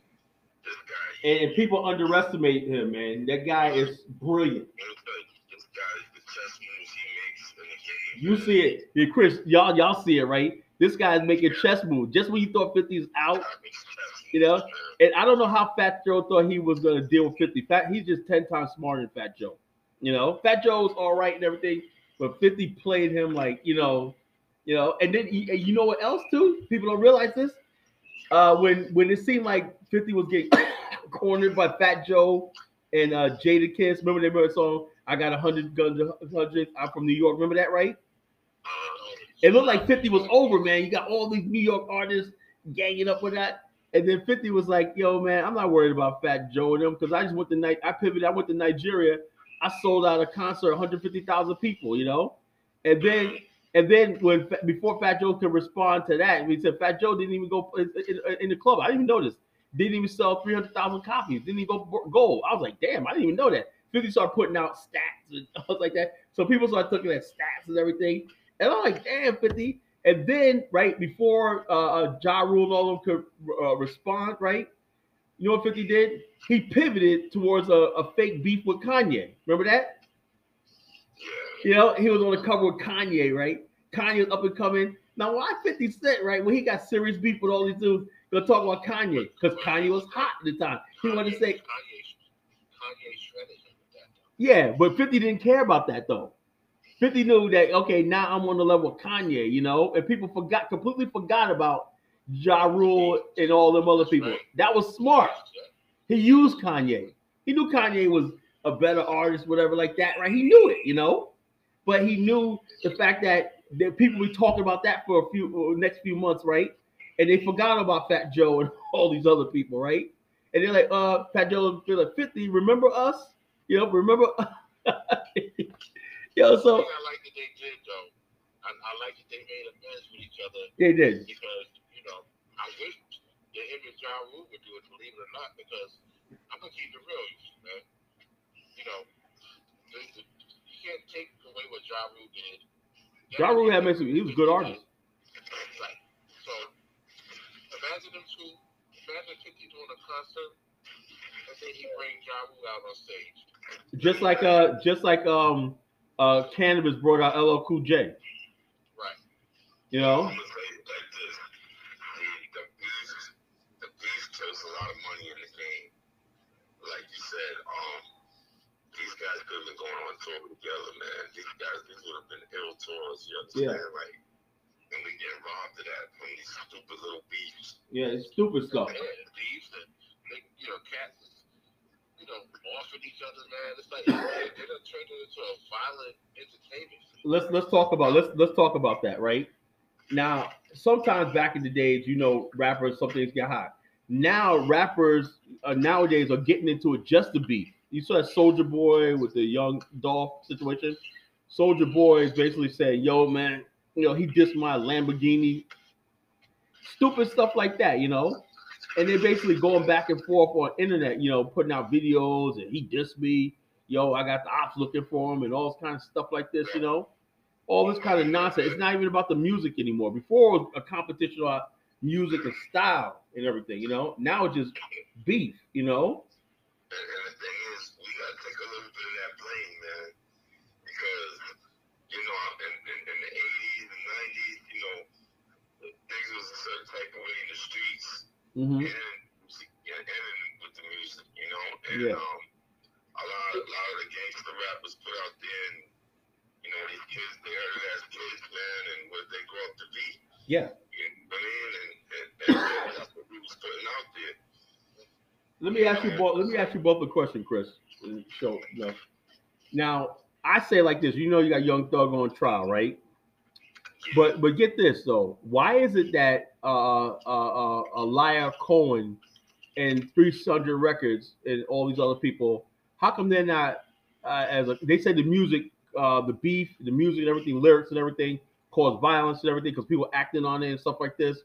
I: this guy,
G: And, and people underestimate him, man. That guy is brilliant.
I: let me tell you, this guy, the chess moves he makes in the game.
G: You
I: man,
G: see it, yeah, Chris. Y'all, y'all see it, right? This guy's making chess moves. Just when you thought 50 is out,
I: guy makes chess
G: You know? and I don't know how Fat Joe thought he was gonna deal with 50. Fat, he's just 10 times smarter than Fat Joe. You know, Fat Joe's all right and everything, but 50 played him like, you know, you know, and then he- and you know what else too? People don't realize this. Uh, when when it seemed like 50 was getting [COUGHS] cornered by Fat Joe and uh Jadakiss, remember they the song I got a hundred guns, a hundred. I'm from New York. Remember that, right? It looked like 50 was over, man. You got all these New York artists ganging up with that. And then 50 was like, yo, man, I'm not worried about Fat Joe and them because I just went to night. I pivoted. I went to Nigeria. I sold out a concert, 150,000 people, you know? And then and then when before Fat Joe could respond to that, he said Fat Joe didn't even go in, in- in the club. I didn't even this. Didn't even sell 300,000 copies. Didn't even go gold. I was like, damn, I didn't even know that. 50 started putting out stats and [LAUGHS] stuff like that. So people started looking at stats and everything. And I'm like, damn, 50. And then, right before uh, uh, Ja Rule and all of them could uh, respond, right? You know what 50 did? He pivoted towards a, a fake beef with Kanye. Remember that?
I: Yeah.
G: You know, he was on the cover with Kanye, right? Kanye was up and coming. Now, why 50 Cent, right? When he got serious beef with all these dudes, gonna talk about Kanye because Kanye was hot at the time. He wanted to say,
H: Kanye, Kanye shredded him with that. though.
G: yeah, but 50 didn't care about that though. 50 knew that, okay, now I'm on the level of Kanye, you know, and people forgot, completely forgot about Ja Rule and all them other people. That was smart. He used Kanye. He knew Kanye was a better artist, whatever like that, right? He knew it, you know. But he knew the fact that that people be talking about that for a few uh, next few months, right? And they forgot about Fat Joe and [LAUGHS] all these other people, right? And they're like, uh, Fat Joe feel like 50, remember us? You know, remember? [LAUGHS] Yo, so
H: I like that they did though, I, I like that they made amends with each other
G: they did.
H: because you know I wish him and Ja Rule would do it, believe it or not, because I'm gonna keep it real, man. You know, the, the, you can't take away what Ja Rule did.
G: Ja Rule had made some, he was a good artist.
H: Right. So imagine them two, imagine 50 doing a concert, and then he bring Ja Rule out on stage.
G: Just like uh just like um uh Canibus brought out LL Cool J.
H: Right.
G: You know?
I: I'm gonna say it like this: the the beef, the a lot of money in the game. Like you said, um, these guys could have been going on tour together, man. These guys, these would have been ill tours. You understand? Like, and we get robbed of that from these stupid little beefs.
G: Yeah, it's stupid stuff.
H: Yeah, thieves and they, you know, cats, you know, offing each other, man. It's like they done turned it into a violent entertainment.
G: let's let's talk about let's let's talk about that right now sometimes back in the days you know rappers some things get hot now rappers uh, nowadays are getting into it just to beef you saw that Soulja Boy with the young dolph situation. Soulja Boy is basically saying yo man you know he dissed my lamborghini. Stupid stuff like that you know? And they're basically going back and forth on internet you know putting out videos and he dissed me. Yo, I got the ops looking for him and all this kind of stuff like this, you know, all this kind of nonsense. It's not even about the music anymore. Before it was a competition about music and style and everything, you know. Now it's just beef, you know.
I: And, and the thing is, we gotta take a little bit of that blame, man, because you know, in, in, in the '80s and '90s, you know, things was a certain type of way in the streets,
G: Mm-hmm.
I: and, and, and with the music, you know, and
G: Yeah.
I: um, a lot, a lot of the gangster rappers put out there, and you know, these kids, they heard it as kids, man, and what they grow up to be.
G: Yeah.
I: You know I mean? And was putting out there.
G: Let me ask you both. Let me ask you both a question, Chris. Show no. Now I say like this. You know, you got Young Thug on trial, right? But but get this though. Why is it that uh uh uh Cohen and 300 Records and all these other people, how come they're not uh, as a, they say the music, uh the beef, the music and everything, lyrics and everything cause violence and everything because people acting on it and stuff like this.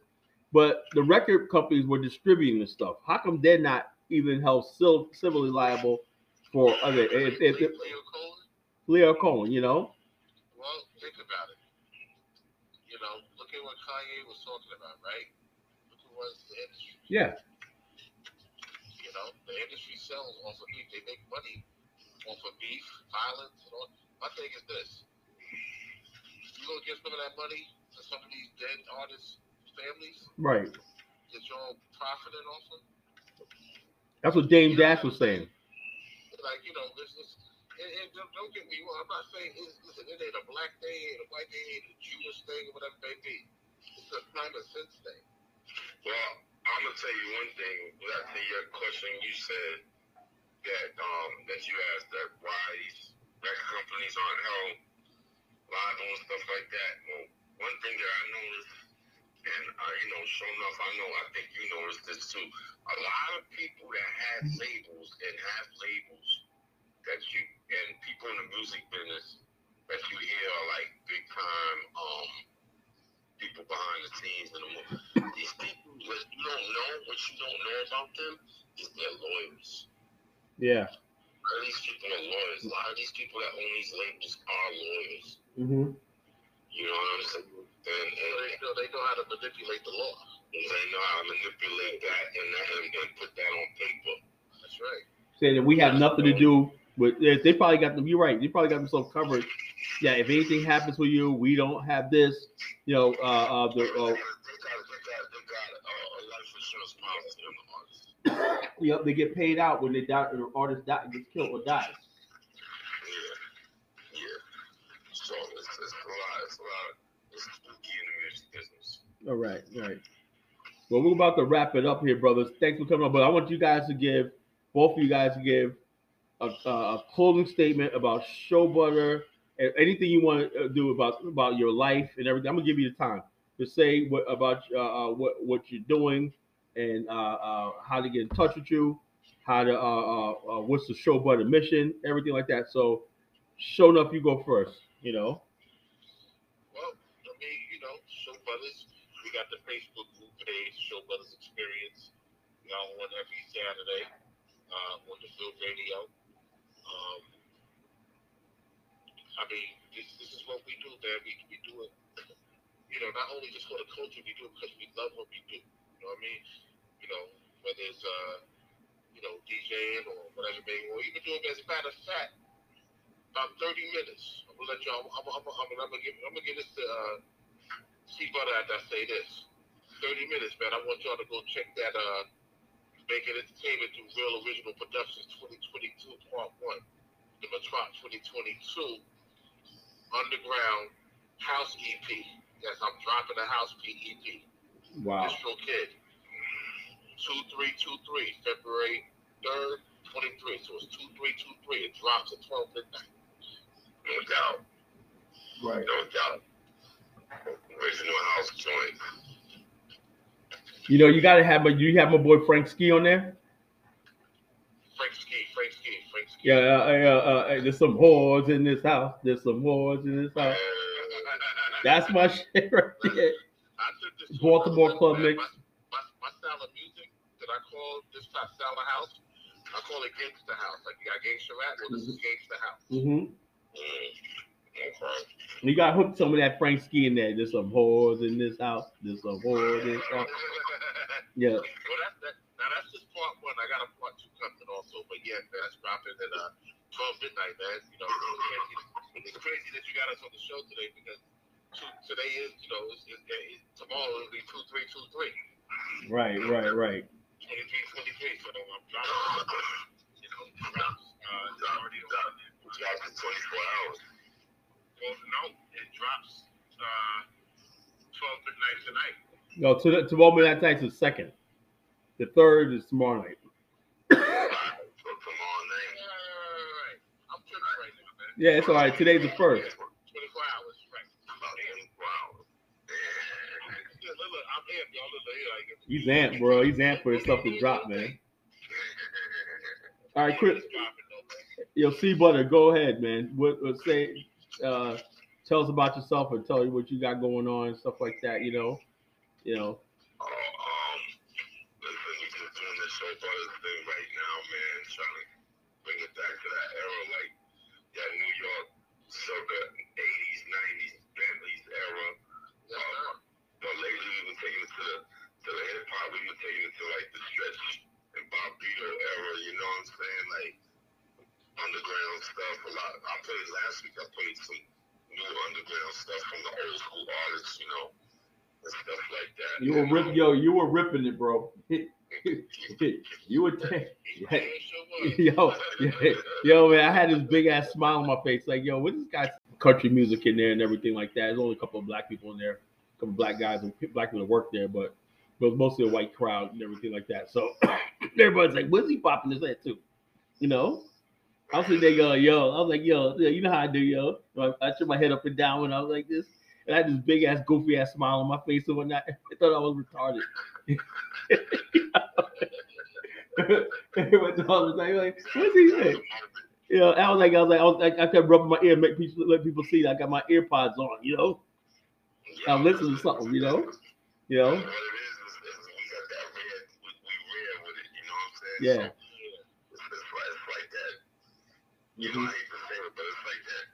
G: But the record companies were distributing this stuff. How come they're not even held civil, civilly liable for other if, if, if
H: Leo Cole,
G: Lyor Cohen, you know?
H: well, think about it. You know, look at what Kanye was talking about, right? Look who runs the industry.
G: Yeah.
H: You know, the industry sells off of beef. They make money off of beef, violence, and all. My thing is this: you gonna give some of that money to some of these dead artists' families
G: Right.
H: that y'all profiting off of?
G: That's what Dame Dash was saying.
H: Like, you know, this is. And, and don't, don't get me wrong. I'm not saying it's, listen, it ain't a black thing, it ain't a white thing, it ain't a Jewish thing, whatever it may be. It's a common sense thing.
I: Well, I'm gonna tell you one thing. Back to your question, you said that um that you asked that why these record companies aren't held liable and stuff like that. Well, one thing that I noticed, and uh, you know, sure enough, I know, I think you noticed this too. A lot of people that have labels and have labels that you and people in the music business that you hear are like big time um people behind the scenes and the these people what you don't know what you don't know about them is they're lawyers.
G: Yeah.
I: A lot of these people are lawyers. A lot of these people that own these labels are lawyers.
G: Mm-hmm.
I: You know what I'm saying? And,
H: So they know they know how to manipulate the law.
I: They know how to manipulate that and, and, and put that on paper.
H: That's right.
G: saying that we have nothing to do with they, they probably got them. You're right. They probably got themselves covered. Yeah, if anything happens with you, we don't have this. You know, uh, uh, the,
I: They got,
G: uh,
I: they got, they got uh, a life insurance policy on the artist.
G: you they get paid out when they die, or the artist die, gets killed or dies.
I: Yeah. Yeah. So it's, it's a lot. It's a lot. It's spooky in the music business.
G: All right, all right. Well, we're about to wrap it up here, brothers. Thanks for coming on. But I want you guys to give, both of you guys to give a, a, closing statement about show butter and anything you want to do about about your life and everything. I'm gonna give you the time to say what about uh, uh, what what you're doing and uh, uh, how to get in touch with you, how to uh, uh, uh, what's the show butter mission, everything like that. So, show enough, you go first. You know.
H: Well, I mean, you know, Show the Facebook group page, Show Brothers Experience. Know, on every Saturday uh, on DeVille Radio. Um, I mean, this, this is what we do, man. We, we do it, you know, not only just for the culture, we do it because we love what we do. You know what I mean? You know, whether it's, uh, you know, DJing or whatever, maybe, or even doing as a matter of fact, about 30 minutes. I'm gonna let y'all. I'm, I'm, I'm, I'm, I'm gonna give. I'm gonna give this to uh, C Butter after I say this. 30 minutes, man. I want y'all to go check that. Uh, Making Entertainment through Real Original Productions 2022 Part One, the Matrop 2022 Underground House EP. Yes, I'm dropping a House EP.
G: Wow.
H: DistroKid. 2323, February 3rd, 23. So it's 2323. It drops at 12 midnight.
I: No doubt.
G: Right.
I: No doubt. Original house joint.
G: You know, you gotta have my you have my boy Frank Ski on there.
H: Frank Ski, Frank Ski, Frank Ski.
G: Yeah, uh, uh, uh, uh, there's some whores in this house. There's some whores in this house. [LAUGHS] That's my shit right there. [LAUGHS] Baltimore Club mix.
H: My, my, my style of music that I call this type style of house, I call it gangsta house. Like you got gangsta rap, well this is gangsta house.
G: hmm
I: Mm. Okay.
G: You got hooked some of that Frank Ski in there. There's some whores in this house. There's some whores in this house. [LAUGHS] Yeah.
H: Well, that's that. Now that's just part one. I got a part two coming also, but yeah, that's dropping at uh, 12 midnight, man. You know, it's crazy, it's crazy that you got us on the show today because today is, you know, it's, it's, it's, tomorrow it'll be two three two three.
G: Right, right, right.
H: 23, 23. So I'm dropping. You know. Uh, it's already done.
I: Drops in 24 hours.
H: Well, no, it drops uh, 12 midnight tonight.
G: No, to the tomorrow midnight night's the second. The third is tomorrow night.
I: So tomorrow night.
H: Right. Right now.
G: Yeah, it's all right. Today's the first.
H: 24 hours, right.
I: About 24 hours.
H: Yeah, look, look, I'm amped, y'all. Look, look, here, like,
G: He's amped, bro. He's amped for his stuff to drop, man. [LAUGHS] All right, Chris.
H: It's dropping, though, man.
G: Yo, C Butter, go ahead, man. What, what say? Uh, tell us about yourself and tell you what you got going on and stuff like that. You know, you know.
I: Oh, um, listen, just doing this show brothers thing right now, man. Trying to bring it back to that era, like that New York circa 80s, 90s, Bentley's era. Um, but lately we've been taking it to the to the hip hop. We've been taking it to like the stretch and Bobbito era. You know what I'm saying? Like underground stuff. A lot. I played last week. I played some new underground stuff from the old school artists. You know. And stuff like that.
G: You were rip, um, yo. You were ripping it, bro. [LAUGHS] you were, ta-
H: Yeah, sure was. [LAUGHS]
G: yo, [LAUGHS] yo, man. I had this big ass smile on my face, like, yo, what this guy's country music in there and everything like that. There's only a couple of black people in there, a couple of black guys and black people that work there, but it was mostly a white crowd and everything like that. So [COUGHS] everybody's like, what's he popping his head to? You know? I was sitting there going, yo, I was like, yo, yo, you know how I do, yo. I, I turn my head up and down when I was like this. And I had this big ass goofy ass smile on my face and whatnot. [LAUGHS] I thought I was retarded. [LAUGHS] Went to all the time, like, what's he saying? You know, I was like, I was like, I, was, like, I kept rubbing my ear, make people let people see that I got my ear pods on, you know. I'm listening to something, you know. You know.
I: What you know, I hate to say it, but it's like that,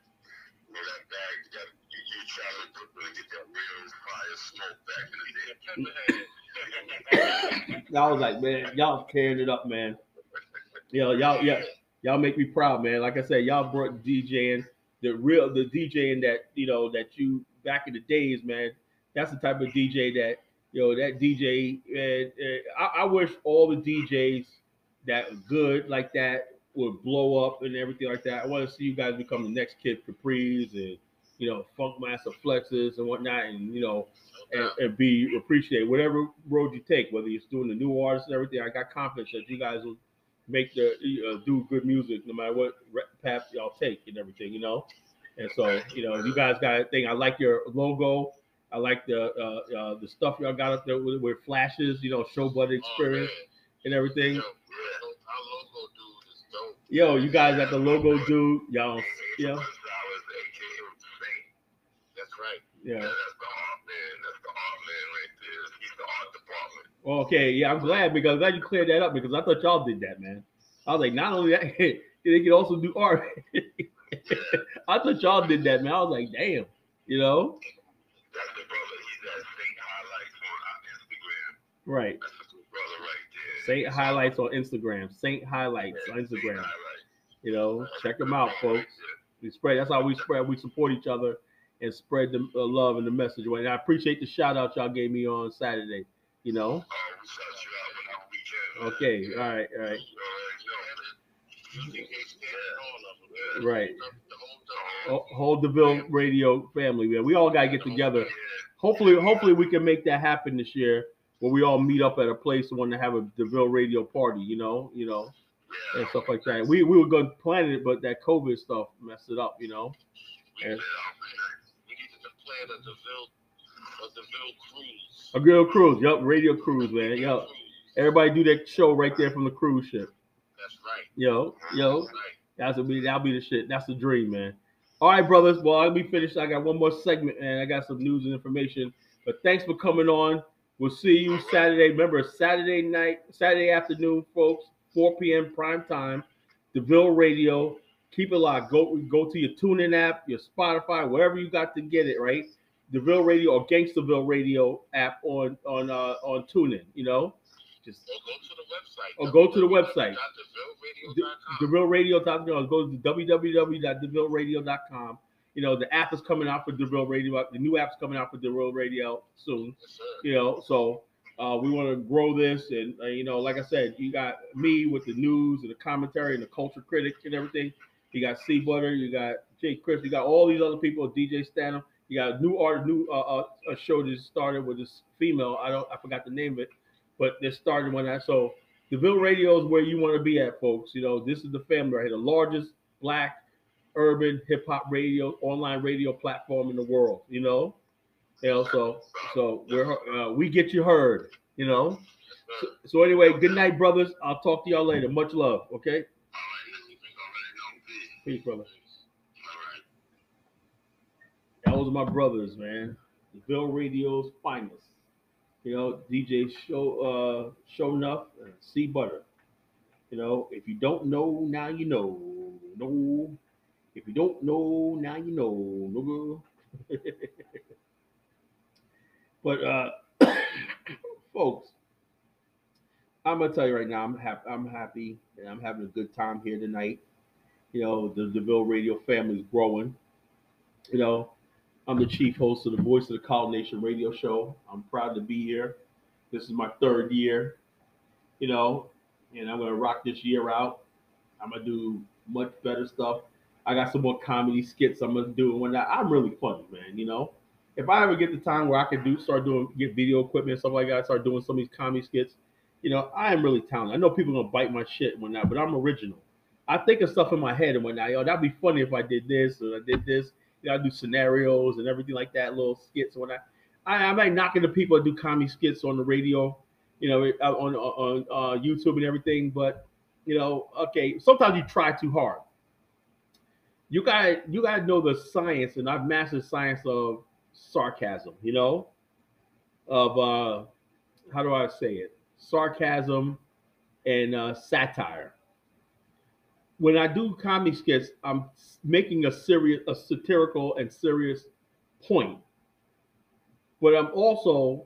I: you know, that bag, you got, you, you try to put, really get that real fire smoke back in the day.
G: I [LAUGHS] was like, man, y'all carrying it up, man. Yo, y'all, yeah, y'all make me proud, man. Like I said, y'all brought DJing the real, the DJing that you know that you back in the days, man. That's the type of DJ that you know that DJ. And, eh, I, I wish all the DJs that are good like that would blow up and everything like that. I want to see you guys become the next Kid Capri's and you know Funkmaster Flexes and whatnot, and you know and, and be appreciated. Whatever road you take, whether you're doing the new artists and everything, I got confidence that you guys will make the uh, do good music no matter what path y'all take and everything, you know. And so, you know, you guys got a thing. I like your logo. I like the uh, uh, the stuff y'all got up there with, with flashes, you know, show buddy experience and everything.
I: Yo,
G: Yo, you guys at the logo, dude. Y'all, yeah,
I: That's right.
G: yeah.
I: Yeah, that's the art man. That's the art man right there. He's the art department.
G: Okay, yeah, I'm glad because I'm glad you cleared that up because I thought y'all did that, man. I was like, not only that, [LAUGHS] they could also do art. [LAUGHS] I thought y'all did that, man. I was like, damn, you know,
I: That's the brother. He's at Saint Highlights on our Instagram.
G: right?
I: That's the good brother right there.
G: Saint highlights on Instagram. Saint highlights on Instagram. You know, check them out, folks. We spread. That's how we spread. We support each other and spread the uh, love and the message. And I appreciate the shout out y'all gave me on Saturday. You know. Okay. All right. All right. Right. Hold DeVille Radio family. We all gotta get together. Hopefully, hopefully we can make that happen this year, where we all meet up at a place and want to have a DeVille Radio party. You know, you know, and stuff like that. We we were going to plan it, but that COVID stuff messed it up. You know.
I: We
G: Yeah.
I: did. Oh, we needed to plan a DeVille, a DeVille cruise.
G: A girl cruise. Yup. Radio cruise, man. Yup. Everybody do that show right there from the cruise ship.
I: That's right.
G: Yo, yo.
I: That's right.
G: That's be that'll be the shit. That's the dream, man. All right, brothers. Well, I'll be finished. I got one more segment, and I got some news and information. But thanks for coming on. We'll see you Saturday. Remember, Saturday night, Saturday afternoon, folks, 4 p.m. prime time, DeVille Radio. Keep it locked. Go go to your TuneIn app, your Spotify, wherever you got to get it, right? DeVille Radio or Gangsterville Radio app on on uh, on TuneIn. You know, just
I: Or go to the website.
G: Or go to the website.
I: www.devilleradio.com.
G: DeVilleRadio.com. Go to www.devilleradio.com. You know, the app is coming out for DeVille Radio. The new app's coming out for DeVille Radio soon.
I: Yes.
G: You know, so uh, we want to grow this. And, uh, you know, like I said, you got me with the news and the commentary and the culture critic and everything. You got C Butter, you got Jake Chris, you got all these other people, DJ Stanham. You got a new art, new uh, uh, a show that started with this female. I don't, I forgot the name of it, but they started one I so DeVille Radio is where you want to be at, folks. You know, this is the family right here, the largest black urban hip hop radio, online radio platform in the world. You know, you know, so so we're uh, we get you heard. You know. So, so anyway, good night, brothers. I'll talk to y'all later. Much love. Okay.
I: Peace,
G: brother. That was my brothers, man. Bill Radio's finest. You know, DJ Show uh Show Enough and C Butter. You know, if you don't know, now you know. No. If you don't know, now you know. No. [LAUGHS] but uh [COUGHS] folks, I'm gonna tell you right now, I'm happy I'm happy and I'm having a good time here tonight. You know, the DeVille Radio family is growing. You know, I'm the chief host of the Voice of the Call Nation radio show. I'm proud to be here. This is my third year, you know, and I'm gonna rock this year out. I'm gonna do much better stuff. I got some more comedy skits I'm gonna do and whatnot. I'm really funny, man. You know, if I ever get the time where I can do start doing get video equipment and stuff like that, start doing some of these comedy skits, you know, I am really talented. I know people gonna bite my shit and whatnot, but I'm original. I think of stuff in my head and whatnot. Yo, that'd be funny if I did this or I did this. You know, I do scenarios and everything like that, little skits and whatnot. I, I'm like knocking the people that do comedy skits on the radio, you know, uh, on on uh, YouTube and everything. But you know, okay, sometimes you try too hard. You got you got to know the science, and I've mastered the science of sarcasm. You know, of uh, how do I say it? Sarcasm and uh, satire. When I do comedy skits, I'm making a serious, a satirical and serious point, but I'm also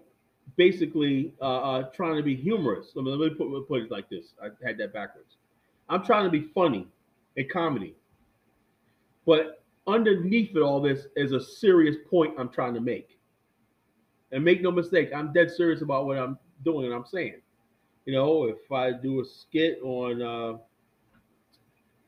G: basically uh, uh, trying to be humorous. Let me, let me put it like this. I had that backwards. I'm trying to be funny in comedy, but underneath it all this is a serious point I'm trying to make. And make no mistake, I'm dead serious about what I'm doing and I'm saying. You know, if I do a skit on uh,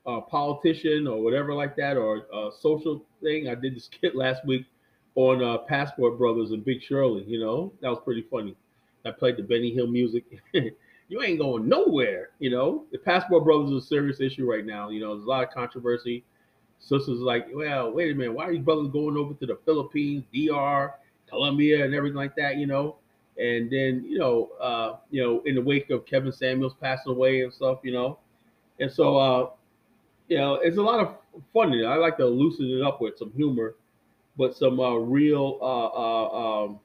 G: a politician or whatever like that, or a social thing, I did the [LAUGHS] skit last week on uh, Passport Brothers and Big Shirley. You know, that was pretty funny. I played the Benny Hill music. [LAUGHS] you ain't going nowhere. You know, the Passport Brothers is a serious issue right now. You know, there's a lot of controversy. Sisters like, well, wait a minute, why are these brothers going over to the Philippines, DR, Colombia, and everything like that? You know, and then you know, uh, you know, in the wake of Kevin Samuels passing away and stuff, you know, and so uh, you know, it's a lot of fun. I like to loosen it up with some humor, but some uh, real, uh, uh, um,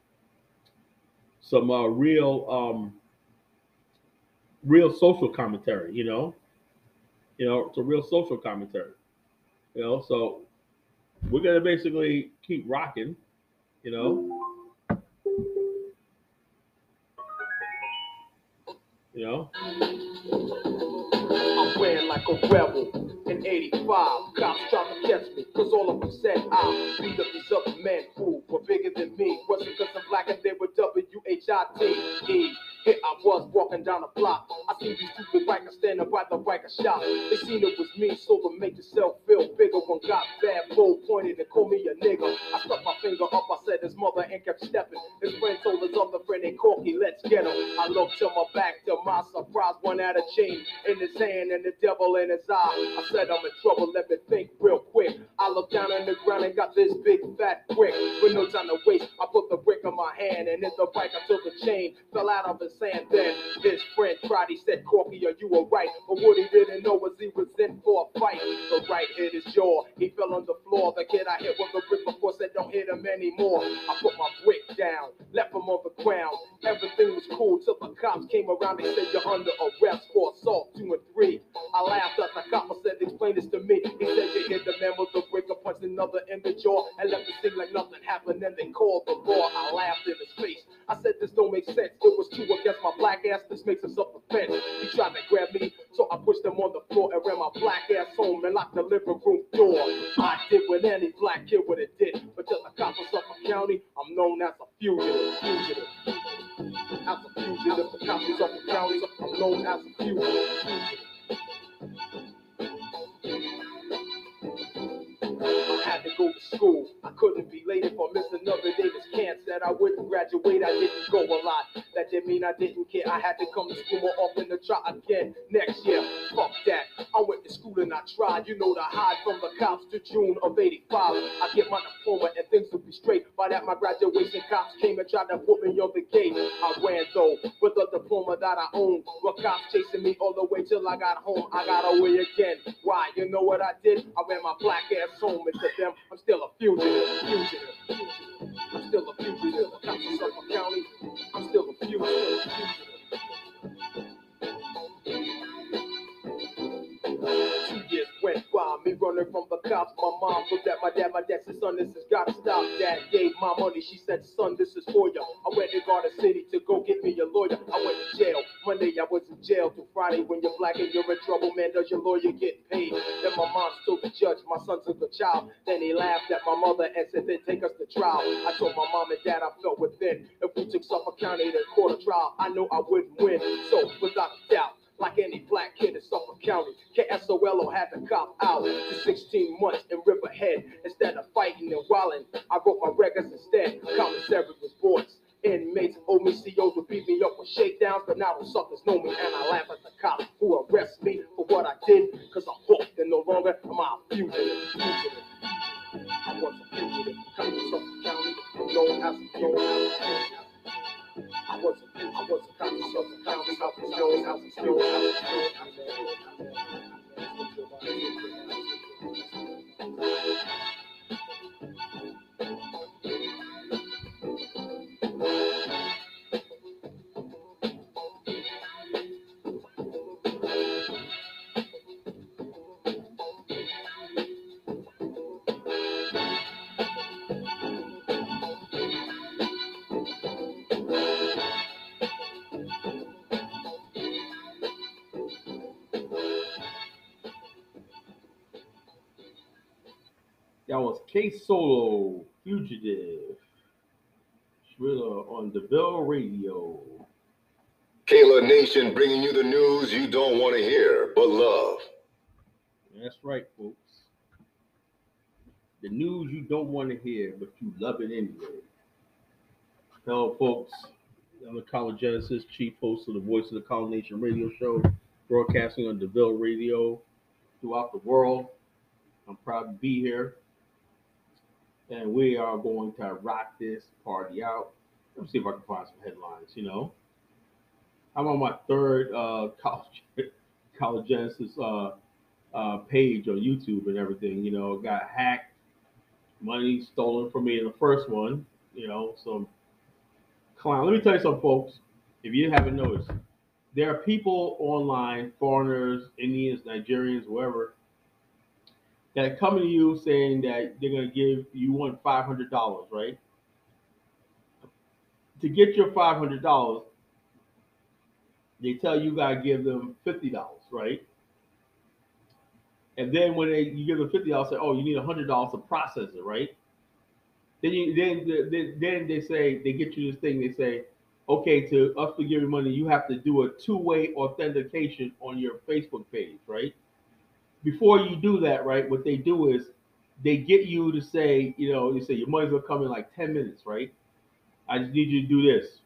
G: some uh, real, um, real social commentary. You know, you know, it's a real social commentary. You know, so we're gonna basically keep rocking. You know. You know.
J: I'm wearing like a rebel. In 85, cops tried to catch me, cause all of them said I beat up these other men who were bigger than me. Wasn't cause I'm black and they were W-H-I-T-E. Here I was walking down the block. I seen these with bikers standing by the biker shop. They seen it was me, so to make yourself feel bigger. One got bad, bull pointed and called me a nigga. I stuck my finger up, I said his mother and kept stepping. His friend told his other friend, they Corky, let's get him. I looked to my back, to my surprise, one had a chain in his hand and the devil in his eye. I said, I'm in trouble, let me think real quick. I looked down on the ground and got this big fat brick. With no time to waste, I put the brick in my hand and hit the bike. I took the chain, fell out of his hand. Then his friend he said, Corky, are you alright? But what he didn't know was he was in for a fight. The right hit his jaw, he fell on the floor. The kid I hit with the brick before said, don't hit him anymore. I put my brick down, left him on the ground. Everything was cool till the cops came around. They said, you're under arrest for assault two and three. I laughed at the cop. I said, explain this to me. He said, you hit the man with the brick, I punched another in the jaw, and left it seem like nothing happened. Then they called the law. I laughed in his face. I said, this don't make sense. It was two against my black ass. This makes us up offense. He tried to grab me, so I pushed him on the floor and ran my black ass home and locked the living room door. I did what any black kid would have did, but till the cops of Suffolk County, I'm known as a fugitive. Fugitive. As a fugitive, the cops of Suffolk County, I'm known as a fugitive. fugitive. Go to school. I couldn't be late if I missed another day. This can't said I wouldn't graduate. I didn't go a lot. That didn't mean I didn't care. I had to come to school more often to try again next year. Fuck that. I went to school and I tried, you know, to hide from the cops to June of 85. I get my diploma and things would be straight. By that, my graduation cops came and tried to put me on the gate. I ran though with a diploma that I own. But cops chasing me all the way till I got home. I got away again. Why? You know what I did? I ran my black ass home and to them, I'm still a fugitive. Fugitive. fugitive. I'm still a fugitive. Cops of Suffolk County. I'm still a fugitive. Years went by, me running from the cops. My mom looked at my dad, my dad said, son, this has got to stop. Dad gave my money, she said, son, this is for you. I went to Garden City to go get me a lawyer. I went to jail. Monday I was in jail till Friday. When you're black and you're in trouble, man, does your lawyer get paid? Then my mom told the judge, my son's a child. Then he laughed at my mother and said, then take us to trial. I told my mom and dad I felt within. If we took Suffolk County to court of trial, I know I wouldn't win. So without a doubt, like any black kid in Suffolk County. K-Solo had to cop out to 16 months in Riverhead. Instead of fighting and wilding, I wrote my records instead. Commissary boys. Inmates owe me COs would beat me up with shakedowns, but now the suckers know me and I laugh at the cops who arrest me for what I did, cause I'm hooked and no longer am I a fugitive. I was a fugitive, come to Suffolk County, known as a known as I wasn't, I wasn't conscious of the conscious of the show, I was pure, I was pure, I was pure.
G: K Solo Fugitive. Thriller on DeVille Radio.
A: Kayla Nation bringing you the news you don't want to hear, but love.
G: That's right, folks. The news you don't want to hear, but you love it anyway. Hello, folks. I'm the College Genesis, chief host of the Voice of the College Nation radio show, broadcasting on DeVille Radio throughout the world. I'm proud to be here. And we are going to rock this party out. Let me see if I can find some headlines, you know. I'm on my third uh, college college Genesis uh, uh, page on YouTube and everything. You know, got hacked, money stolen from me in the first one. You know, some clown. Let me tell you something, folks. If you haven't noticed, there are people online, foreigners, Indians, Nigerians, whoever, that are coming to you saying that they're going to give you want five hundred dollars, right? To get your five hundred dollars, they tell you got to give them fifty dollars, right? And then when they you give them fifty dollars, say, oh, you need hundred dollars to process it, right? Then you then, then then they say they get you this thing. They say, okay, to us to give you money, you have to do a two-way authentication on your Facebook page, right? Before you do that, right, what they do is they get you to say, you know, you say your money's gonna come in like ten minutes, right? I just need you to do this.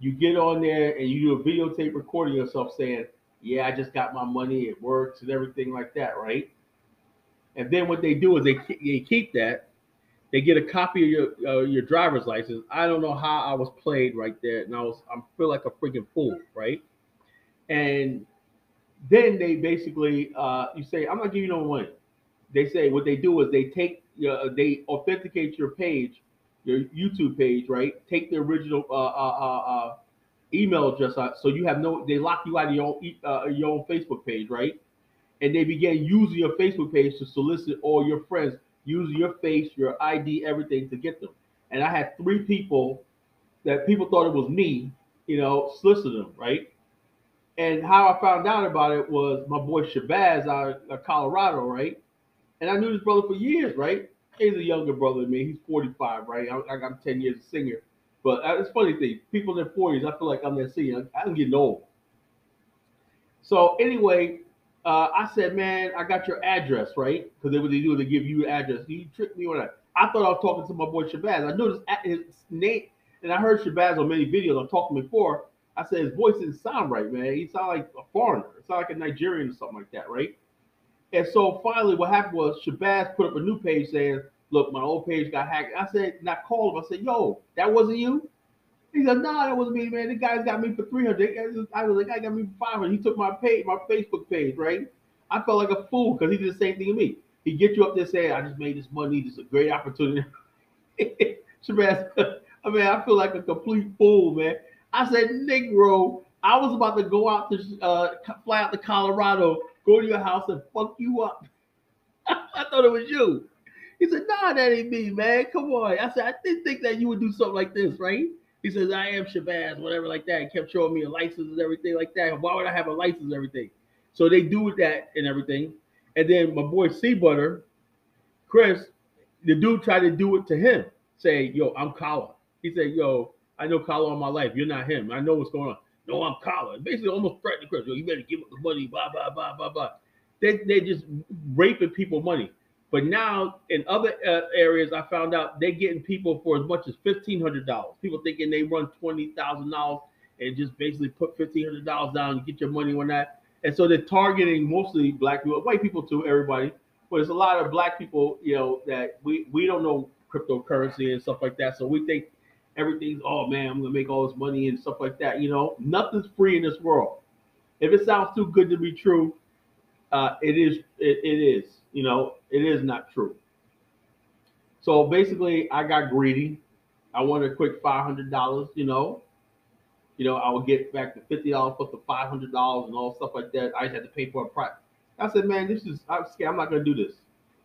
G: You get on there and you do a videotape recording yourself saying, yeah, I just got my money, it works and everything like that, right? And then what they do is they, they keep that. They get a copy of your uh, your driver's license. I don't know how I was played right there, and I was I feel like a freaking fool, right? And then they basically uh, you say I'm not giving you no money. They say what they do is they take uh, they authenticate your page, your YouTube page, right? Take the original uh, uh, uh, uh, email address out, so you have no. They lock you out of your own your own Facebook page, right? and they began using your Facebook page to solicit all your friends, using your face, your ID, everything to get them. And I had three people that people thought it was me, you know, soliciting them, right? And how I found out about it was my boy Shabazz out of Colorado, right? And I knew this brother for years, right? He's a younger brother than me. He's 45, right? I, got 10 years a senior. But uh, it's funny thing, people in their 40s, I feel like I'm their senior. I'm getting old. So anyway, uh, I said, man, I got your address, right? Because they what they do, they give you the address. You tricked me on that. I thought I was talking to my boy Shabazz. I knew at his name, and I heard Shabazz on many videos. I'm talking before. I said his voice didn't sound right, man. He sounded like a foreigner. It sounded like a Nigerian or something like that, right? And so finally, what happened was Shabazz put up a new page saying, "Look, my old page got hacked." I said, and I called him. I said, "Yo, that wasn't you." He said, "No, that wasn't me, man. The guy's got me for three hundred. I was like, I got me for five hundred. He took my page, my Facebook page, right? I felt like a fool because he did the same thing to me. He get you up there saying, "I just made this money. This is a great opportunity." [LAUGHS] Shabazz, [LAUGHS] I mean, I feel like a complete fool, man. I said, "Negro, I was about to go out to uh, fly out to Colorado, go to your house and fuck you up." [LAUGHS] I thought it was you. He said, "Nah, that ain't me, man. Come on." I said, "I didn't think that you would do something like this, right?" He says, "I am Shabazz, whatever, like that." He kept showing me a license and everything like that. Why would I have a license and everything? So they do that and everything. And then my boy C Butter, Chris, the dude tried to do it to him, say, "Yo, I'm Kala." He said, "Yo, I know Kala all my life. You're not him. I know what's going on." No, I'm Kala. Basically, almost threatening Chris. Yo, you better give up the money. Blah blah blah blah blah. They they just raping people money. But now in other uh, areas, I found out they're getting people for as much as fifteen hundred dollars. People thinking they run twenty thousand dollars and just basically put fifteen hundred dollars down and get your money on that. And so they're targeting mostly black people, white people too, everybody. But there's a lot of black people, you know, that we we don't know cryptocurrency and stuff like that. So we think everything's, oh man, I'm gonna make all this money and stuff like that. You know, nothing's free in this world. If it sounds too good to be true, uh, it is. It, it is. You know, it is not true. So basically, I got greedy. I wanted a quick five hundred dollars. You know, you know, I would get back the fifty dollars plus the five hundred dollars and all stuff like that. I just had to pay for a price. I said, man, this is I'm scared. I'm not gonna do this.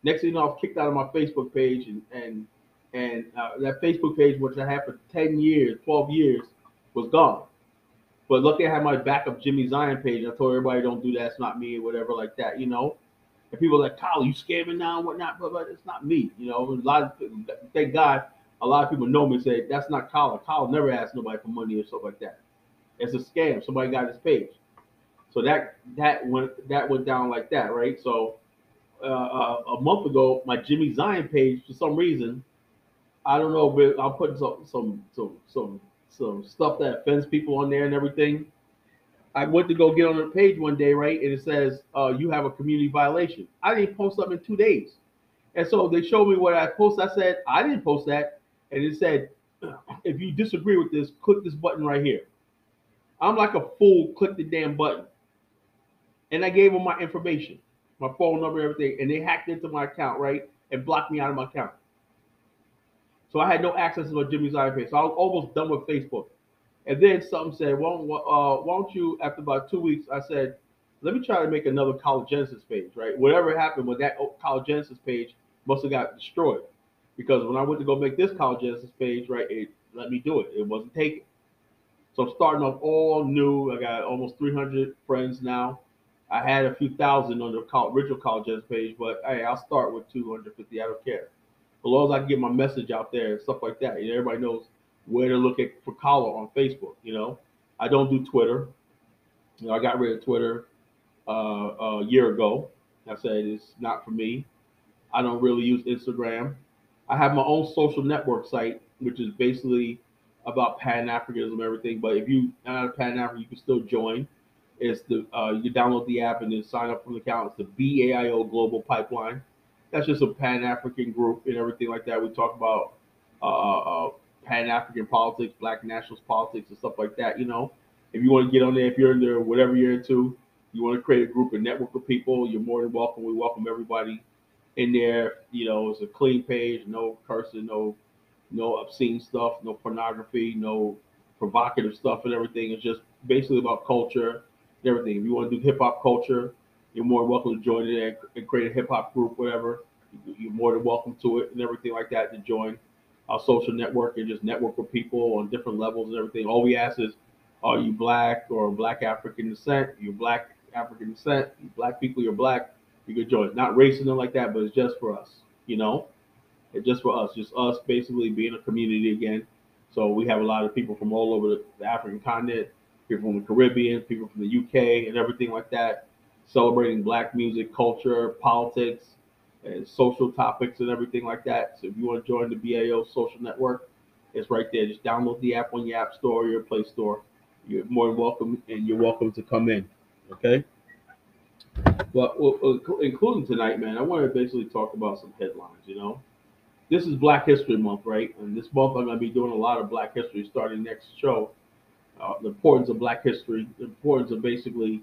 G: Next thing you know, I was kicked out of my Facebook page and and and uh, that Facebook page, which I had for ten years, twelve years, was gone. But luckily, I had my backup Jimmy Zion page. I told everybody, don't do that. It's not me, or whatever, like that, you know. And people like, Kyle, you scamming now and whatnot, but, but it's not me. You know, a lot of thank God, a lot of people know me and say that's not Kyle. Kyle never asked nobody for money or stuff like that. It's a scam. Somebody got his page. So that that went that went down like that, right? So uh, uh, a month ago, my Jimmy Zion page for some reason, I don't know, but I'll put some some some some some stuff that offends people on there and everything. I went to go get on the page one day, right, and it says uh, you have a community violation. I didn't post something in two days, and so they showed me what I posted. I said I didn't post that, and it said [CLEARS THROAT] if you disagree with this, click this button right here. I'm like a fool. Click the damn button, and I gave them my information, my phone number, everything, and they hacked into my account, right, and blocked me out of my account. So I had no access to my Jimmy's Zion page. So I was almost done with Facebook. And then something said, uh, why don't you, after about two weeks, I said, let me try to make another College Genesis page, right? Whatever happened with that College Genesis page must have got destroyed. Because when I went to go make this College Genesis page, right, it let me do it. It wasn't taken. So I'm starting off all new. I got almost 300 friends now. I had a few thousand on the original College Genesis page, but hey, I'll start with 250. I don't care. As long as I can get my message out there and stuff like that. Know, everybody knows where to look at for collar on Facebook. You know, I don't do Twitter. You know, I got rid of Twitter uh, a year ago. I said it's not for me. I don't really use Instagram. I have my own social network site, which is basically about Pan Africanism and everything. But if you are not a Pan African, you can still join. It's the uh, you download the app and then sign up for the account. It's the BAIO Global Pipeline. That's just a Pan African group and everything like that. We talk about uh, uh, Pan African politics, Black nationalist politics, and stuff like that. You know, if you want to get on there, if you're into whatever you're into, you want to create a group and network of people, you're more than welcome. We welcome everybody in there. You know, it's a clean page, no cursing, no no obscene stuff, no pornography, no provocative stuff, and everything. It's just basically about culture and everything. If you want to do hip hop culture, you're more than welcome to join it and create a hip hop group, whatever. You're more than welcome to it and everything like that to join our social network and just network with people on different levels and everything. All we ask is, are you black or black African descent? You're black African descent. You black people, you're black. You could join. Not racism like that, but it's just for us. You know, it's just for us. Just us basically being a community again. So we have a lot of people from all over the African continent, people from the Caribbean, people from the UK, and everything like that, celebrating black music, culture, politics, and social topics and everything like that. So if you want to join the BAO social network, it's right there. Just download the app on your app store or your Play Store. You're more than welcome, and you're welcome to come in. Okay. But well, including tonight, man, I want to basically talk about some headlines. You know, this is Black History Month, right? And this month I'm going to be doing a lot of Black History starting next show. Uh, the importance of Black history, the importance of basically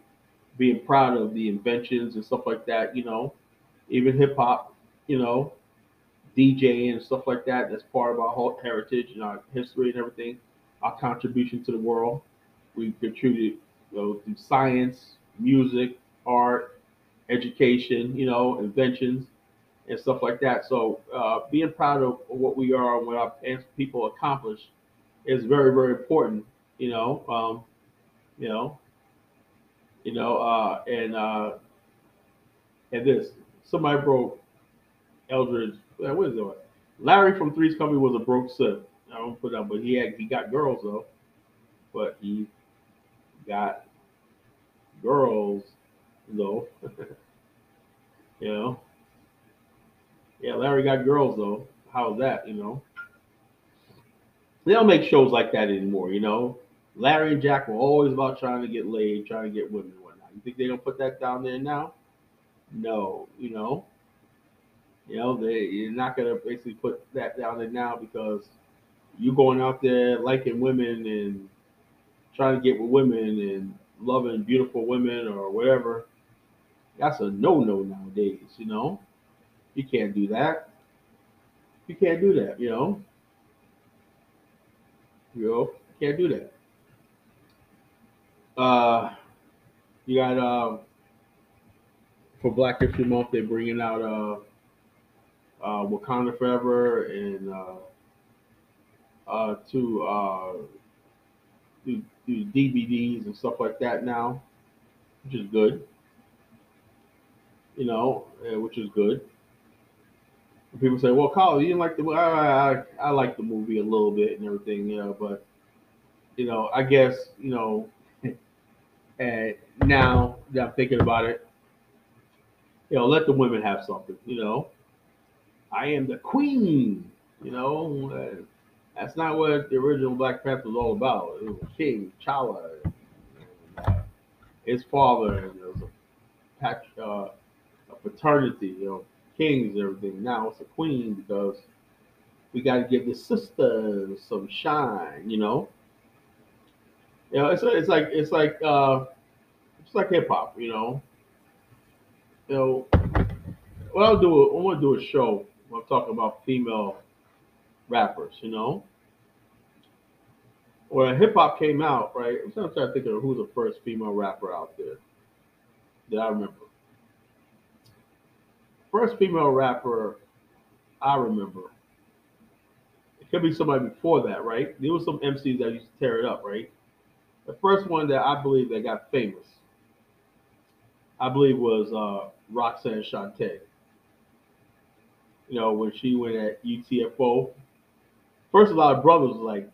G: being proud of the inventions and stuff like that. You know, even hip hop, you know, DJing and stuff like that. That's part of our whole heritage and our history and everything. Our contribution to the world. We contributed you know, through science, music, art, education, you know, inventions and stuff like that. So uh, being proud of what we are and what our people accomplish is very, very important. You know, um, you know, you know, uh, and uh, and this somebody broke Eldridge. uh, What is it? Larry from Three's Company was a broke sip. I don't put that, but he had he got girls though. But he got girls though. [LAUGHS] you know. Yeah, Larry got girls though. How's that? You know. They don't make shows like that anymore. You know. Larry and Jack were always about trying to get laid, trying to get women and whatnot. You think they don't put that down there now? No, you know, you know they you're not gonna basically put that down there now because you going out there liking women and trying to get with women and loving beautiful women or whatever. That's a no no nowadays, you know. You can't do that. You can't do that, you know. You know, can't do that. Uh, you got uh, for Black History Month, they're bringing out uh, uh, Wakanda Forever and uh, uh, to uh, do, DVDs and stuff like that now, which is good. you know, uh, which is good. And people say, "Well, Kyle, you didn't like the. I, I, I like the movie a little bit and everything, know, but you know, I guess you know, and now that I'm thinking about it, you know, let the women have something, you know. I am the queen, you know. that's not what the original Black Panther was all about. It was King T'Challa, uh, his father, and there was a, pat- uh, a fraternity, you know, kings and everything. Now it's a queen because we got to give the sisters some shine, you know. You know, it's it's like it's like uh, it's like hip hop, you know. You know, what I'll do, I want to do a show. I'm talking about female rappers, you know. When hip hop came out, right? I'm trying to think of who's the first female rapper out there that I remember. First female rapper I remember. It could be somebody before that, right? There was some MCs that used to tear it up, right? The first one that I believe that got famous, I believe was uh, Roxanne Shante. You know, when she went at UTFO, first a lot of brothers was like,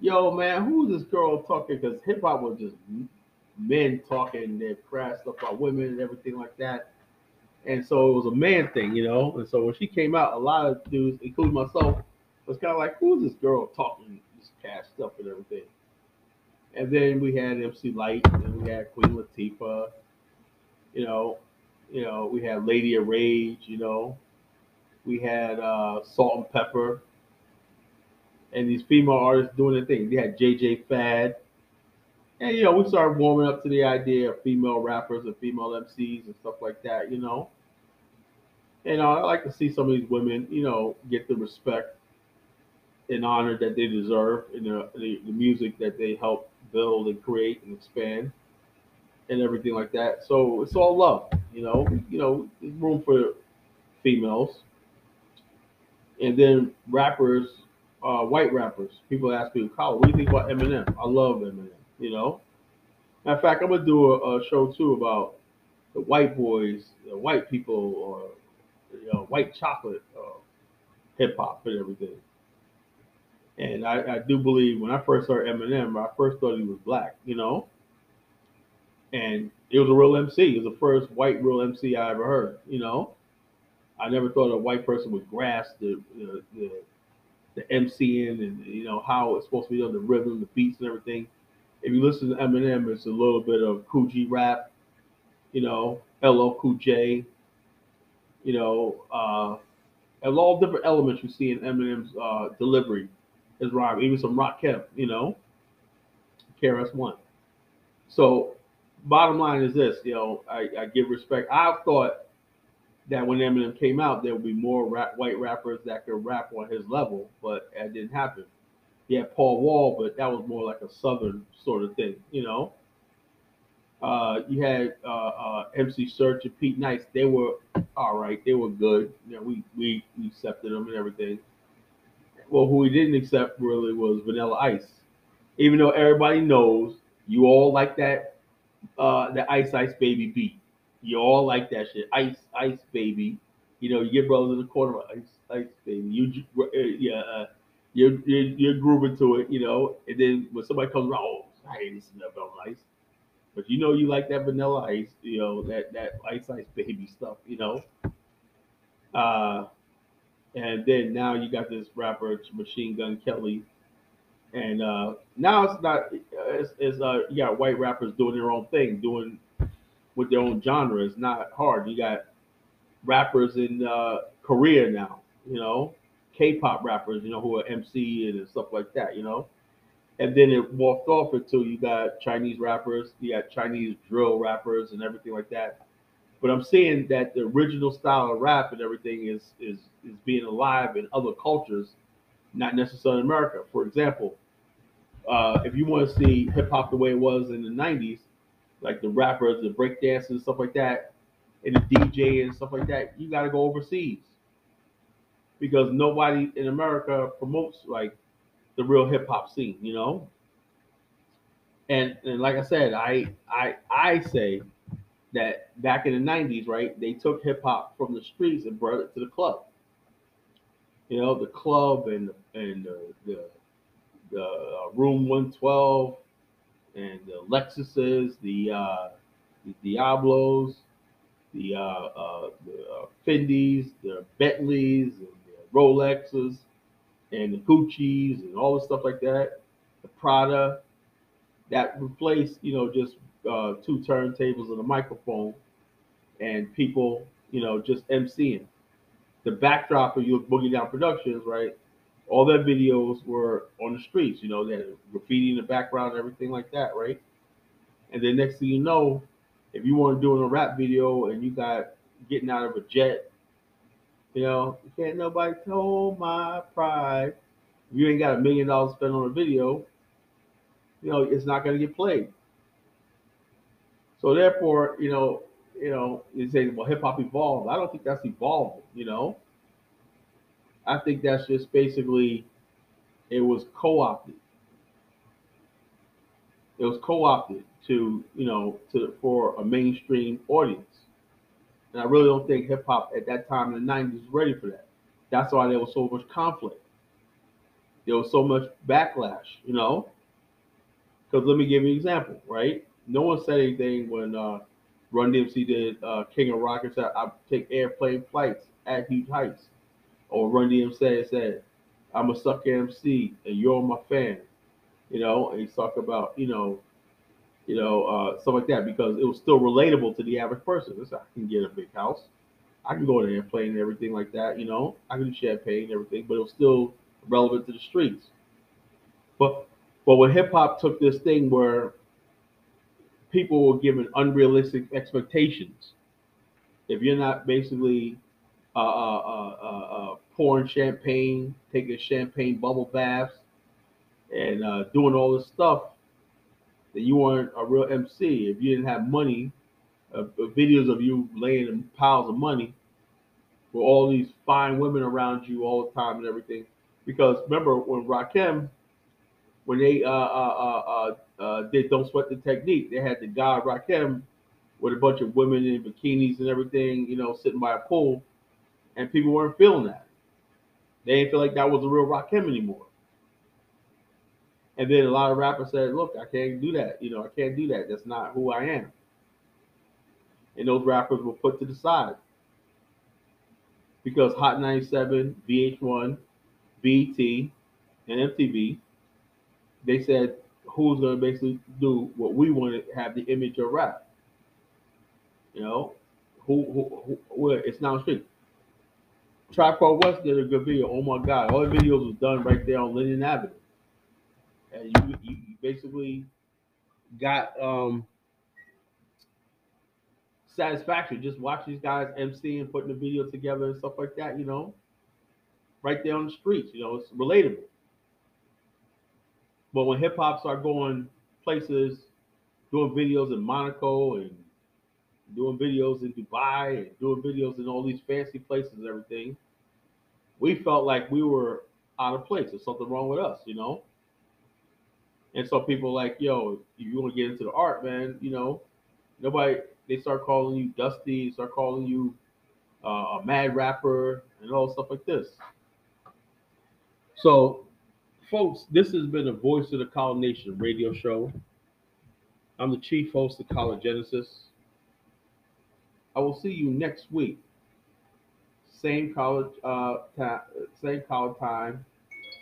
G: "Yo, man, who's this girl talking?" Because hip hop was just men talking their crass stuff about women and everything like that. And so it was a man thing, you know. And so when she came out, a lot of dudes, including myself, was kind of like, "Who's this girl talking this cash stuff and everything?" And then we had MC Lyte, and we had Queen Latifah, you know, you know, we had Lady of Rage, you know, we had uh, Salt-N-Pepa, and these female artists doing their thing. We had JJ Fad, and you know, we started warming up to the idea of female rappers and female MCs and stuff like that, you know. And uh, I like to see some of these women, you know, get the respect and honor that they deserve in the, the, the music that they help build and create and expand and everything like that. So it's all love, you know. You know, there's room for females, and then rappers, uh, white rappers. People ask me, "Kyle, what do you think about Eminem?" I love Eminem. You know. Matter of fact, I'm gonna do a, a show too about the white boys, the white people, or you know, white chocolate uh, hip hop and everything. And I, I do believe when I first heard Eminem, I first thought he was black, you know. And it was a real MC. It was the first white real MC I ever heard, you know. I never thought a white person would grasp the the, the, the MCing and you know how it's supposed to be on the rhythm, the beats, and everything. If you listen to Eminem, it's a little bit of Kool G Rap, you know, LL Cool J, you know, uh, and all different elements you see in Eminem's uh, delivery, his rhyme, even some Rakim, you know, KRS One. So, bottom line is this, you know, I, I give respect. I thought that when Eminem came out, there would be more rap, white rappers that could rap on his level, but it didn't happen. He had Paul Wall, but that was more like a southern sort of thing, you know. Uh, you had uh, uh, MC Serch and Pete Nice. They were all right. They were good. You know, we we we accepted them and everything. Well, who he didn't accept really was Vanilla Ice. Even though everybody knows you all like that, uh, the Ice Ice Baby beat. You all like that shit. Ice Ice Baby. You know, you get brothers in the corner. Ice Ice Baby. You uh, yeah. Uh, you're, you're you're grooving to it, you know, and then when somebody comes around, oh, I ain't listening to Vanilla Ice. But you know you like that vanilla ice, you know, that that ice ice baby stuff, you know. Uh and then now you got this rapper Machine Gun Kelly. And uh now it's not it's, it's uh you got white rappers doing their own thing, doing with their own genre. It's not hard. You got rappers in uh Korea now, you know, K-pop rappers, you know, who are MC and stuff like that, you know and then it walked off until you got Chinese rappers, you got Chinese drill rappers and everything like that. But I'm saying that the original style of rap and everything is is is being alive in other cultures, not necessarily in America. For example, uh, if you want to see hip hop the way it was in the '90s, like the rappers, the breakdancers, and stuff like that, and the DJ and stuff like that, you got to go overseas because nobody in America promotes like the real hip hop scene, you know. And and like I said, I I I say that back in the '90s, right? They took hip hop from the streets and brought it to the club. You know, the club and and the the, the uh, room 112 and the Lexuses, the uh, the Diablos, the uh, uh, the uh, the Bentleys, and the Rolexes, and the Gucci's, and all the stuff like that. The Prada that replaced, you know, just uh, two turntables and a microphone, and people, you know, just emceeing. The backdrop of your Boogie Down Productions, right? All their videos were on the streets. You know, they had graffiti in the background and everything like that, right? And then next thing you know, if you want to do a rap video and you got getting out of a jet, you know, you can't nobody hold my pride. If you ain't got a million dollars spent on a video, you know, it's not going to get played. So therefore, you know, you know, you say, well, hip hop evolved. I don't think that's evolved. You know, I think that's just basically it was co-opted. It was co-opted to you know to for a mainstream audience, and I really don't think hip hop at that time in the '90s was ready for that. That's why there was so much conflict. There was so much backlash. You know, because let me give you an example, right? No one said anything when uh, Run DMC did uh, King of Rock and said, I take airplane flights at huge heights. Or Run DMC said, I'm a sucker MC and you're my fan. You know, and he's talking about, you know, you know, uh, stuff like that because it was still relatable to the average person. Listen, I can get a big house. I can go on an airplane and everything like that, you know. I can do champagne and everything, but it was still relevant to the streets. But but when hip hop took this thing where people were given unrealistic expectations, if you're not basically uh, uh, uh, uh, uh, pouring champagne, taking champagne bubble baths, and uh, doing all this stuff, then you weren't a real MC. If you didn't have money, videos of you laying in piles of money with all these fine women around you all the time and everything. Because remember when Rakim when they uh, did Don't Sweat the Technique, they had the guy Rakim with a bunch of women in bikinis and everything, you know, sitting by a pool, and people weren't feeling that. They didn't feel like that was a real Rakim anymore. And then a lot of rappers said, "Look, I can't do that. You know, I can't do that. That's not who I am." And those rappers were put to the side because Hot 97, VH1, BET, and MTV they said who's going to basically do what we want to have the image of rap. You know, who, who, who where it's now street. Tribe West did a good video. Oh my God, all the videos was done right there on Linden Avenue, and you, you, you basically got um satisfaction just watch these guys MC and putting the video together and stuff like that. You know, right there on the streets. You know, it's relatable. But when hip hop started going places, doing videos in Monaco and doing videos in Dubai and doing videos in all these fancy places and everything, we felt like we were out of place. There's something wrong with us, you know? And so people like, yo, if you want to get into the art, man, you know, nobody, they start calling you Dusty, start calling you uh, a mad rapper and all stuff like this. So folks, this has been a Voice of the College Nation radio show. I'm the chief host of College Genesis. I will see you next week. Same college, uh, ta- same college time,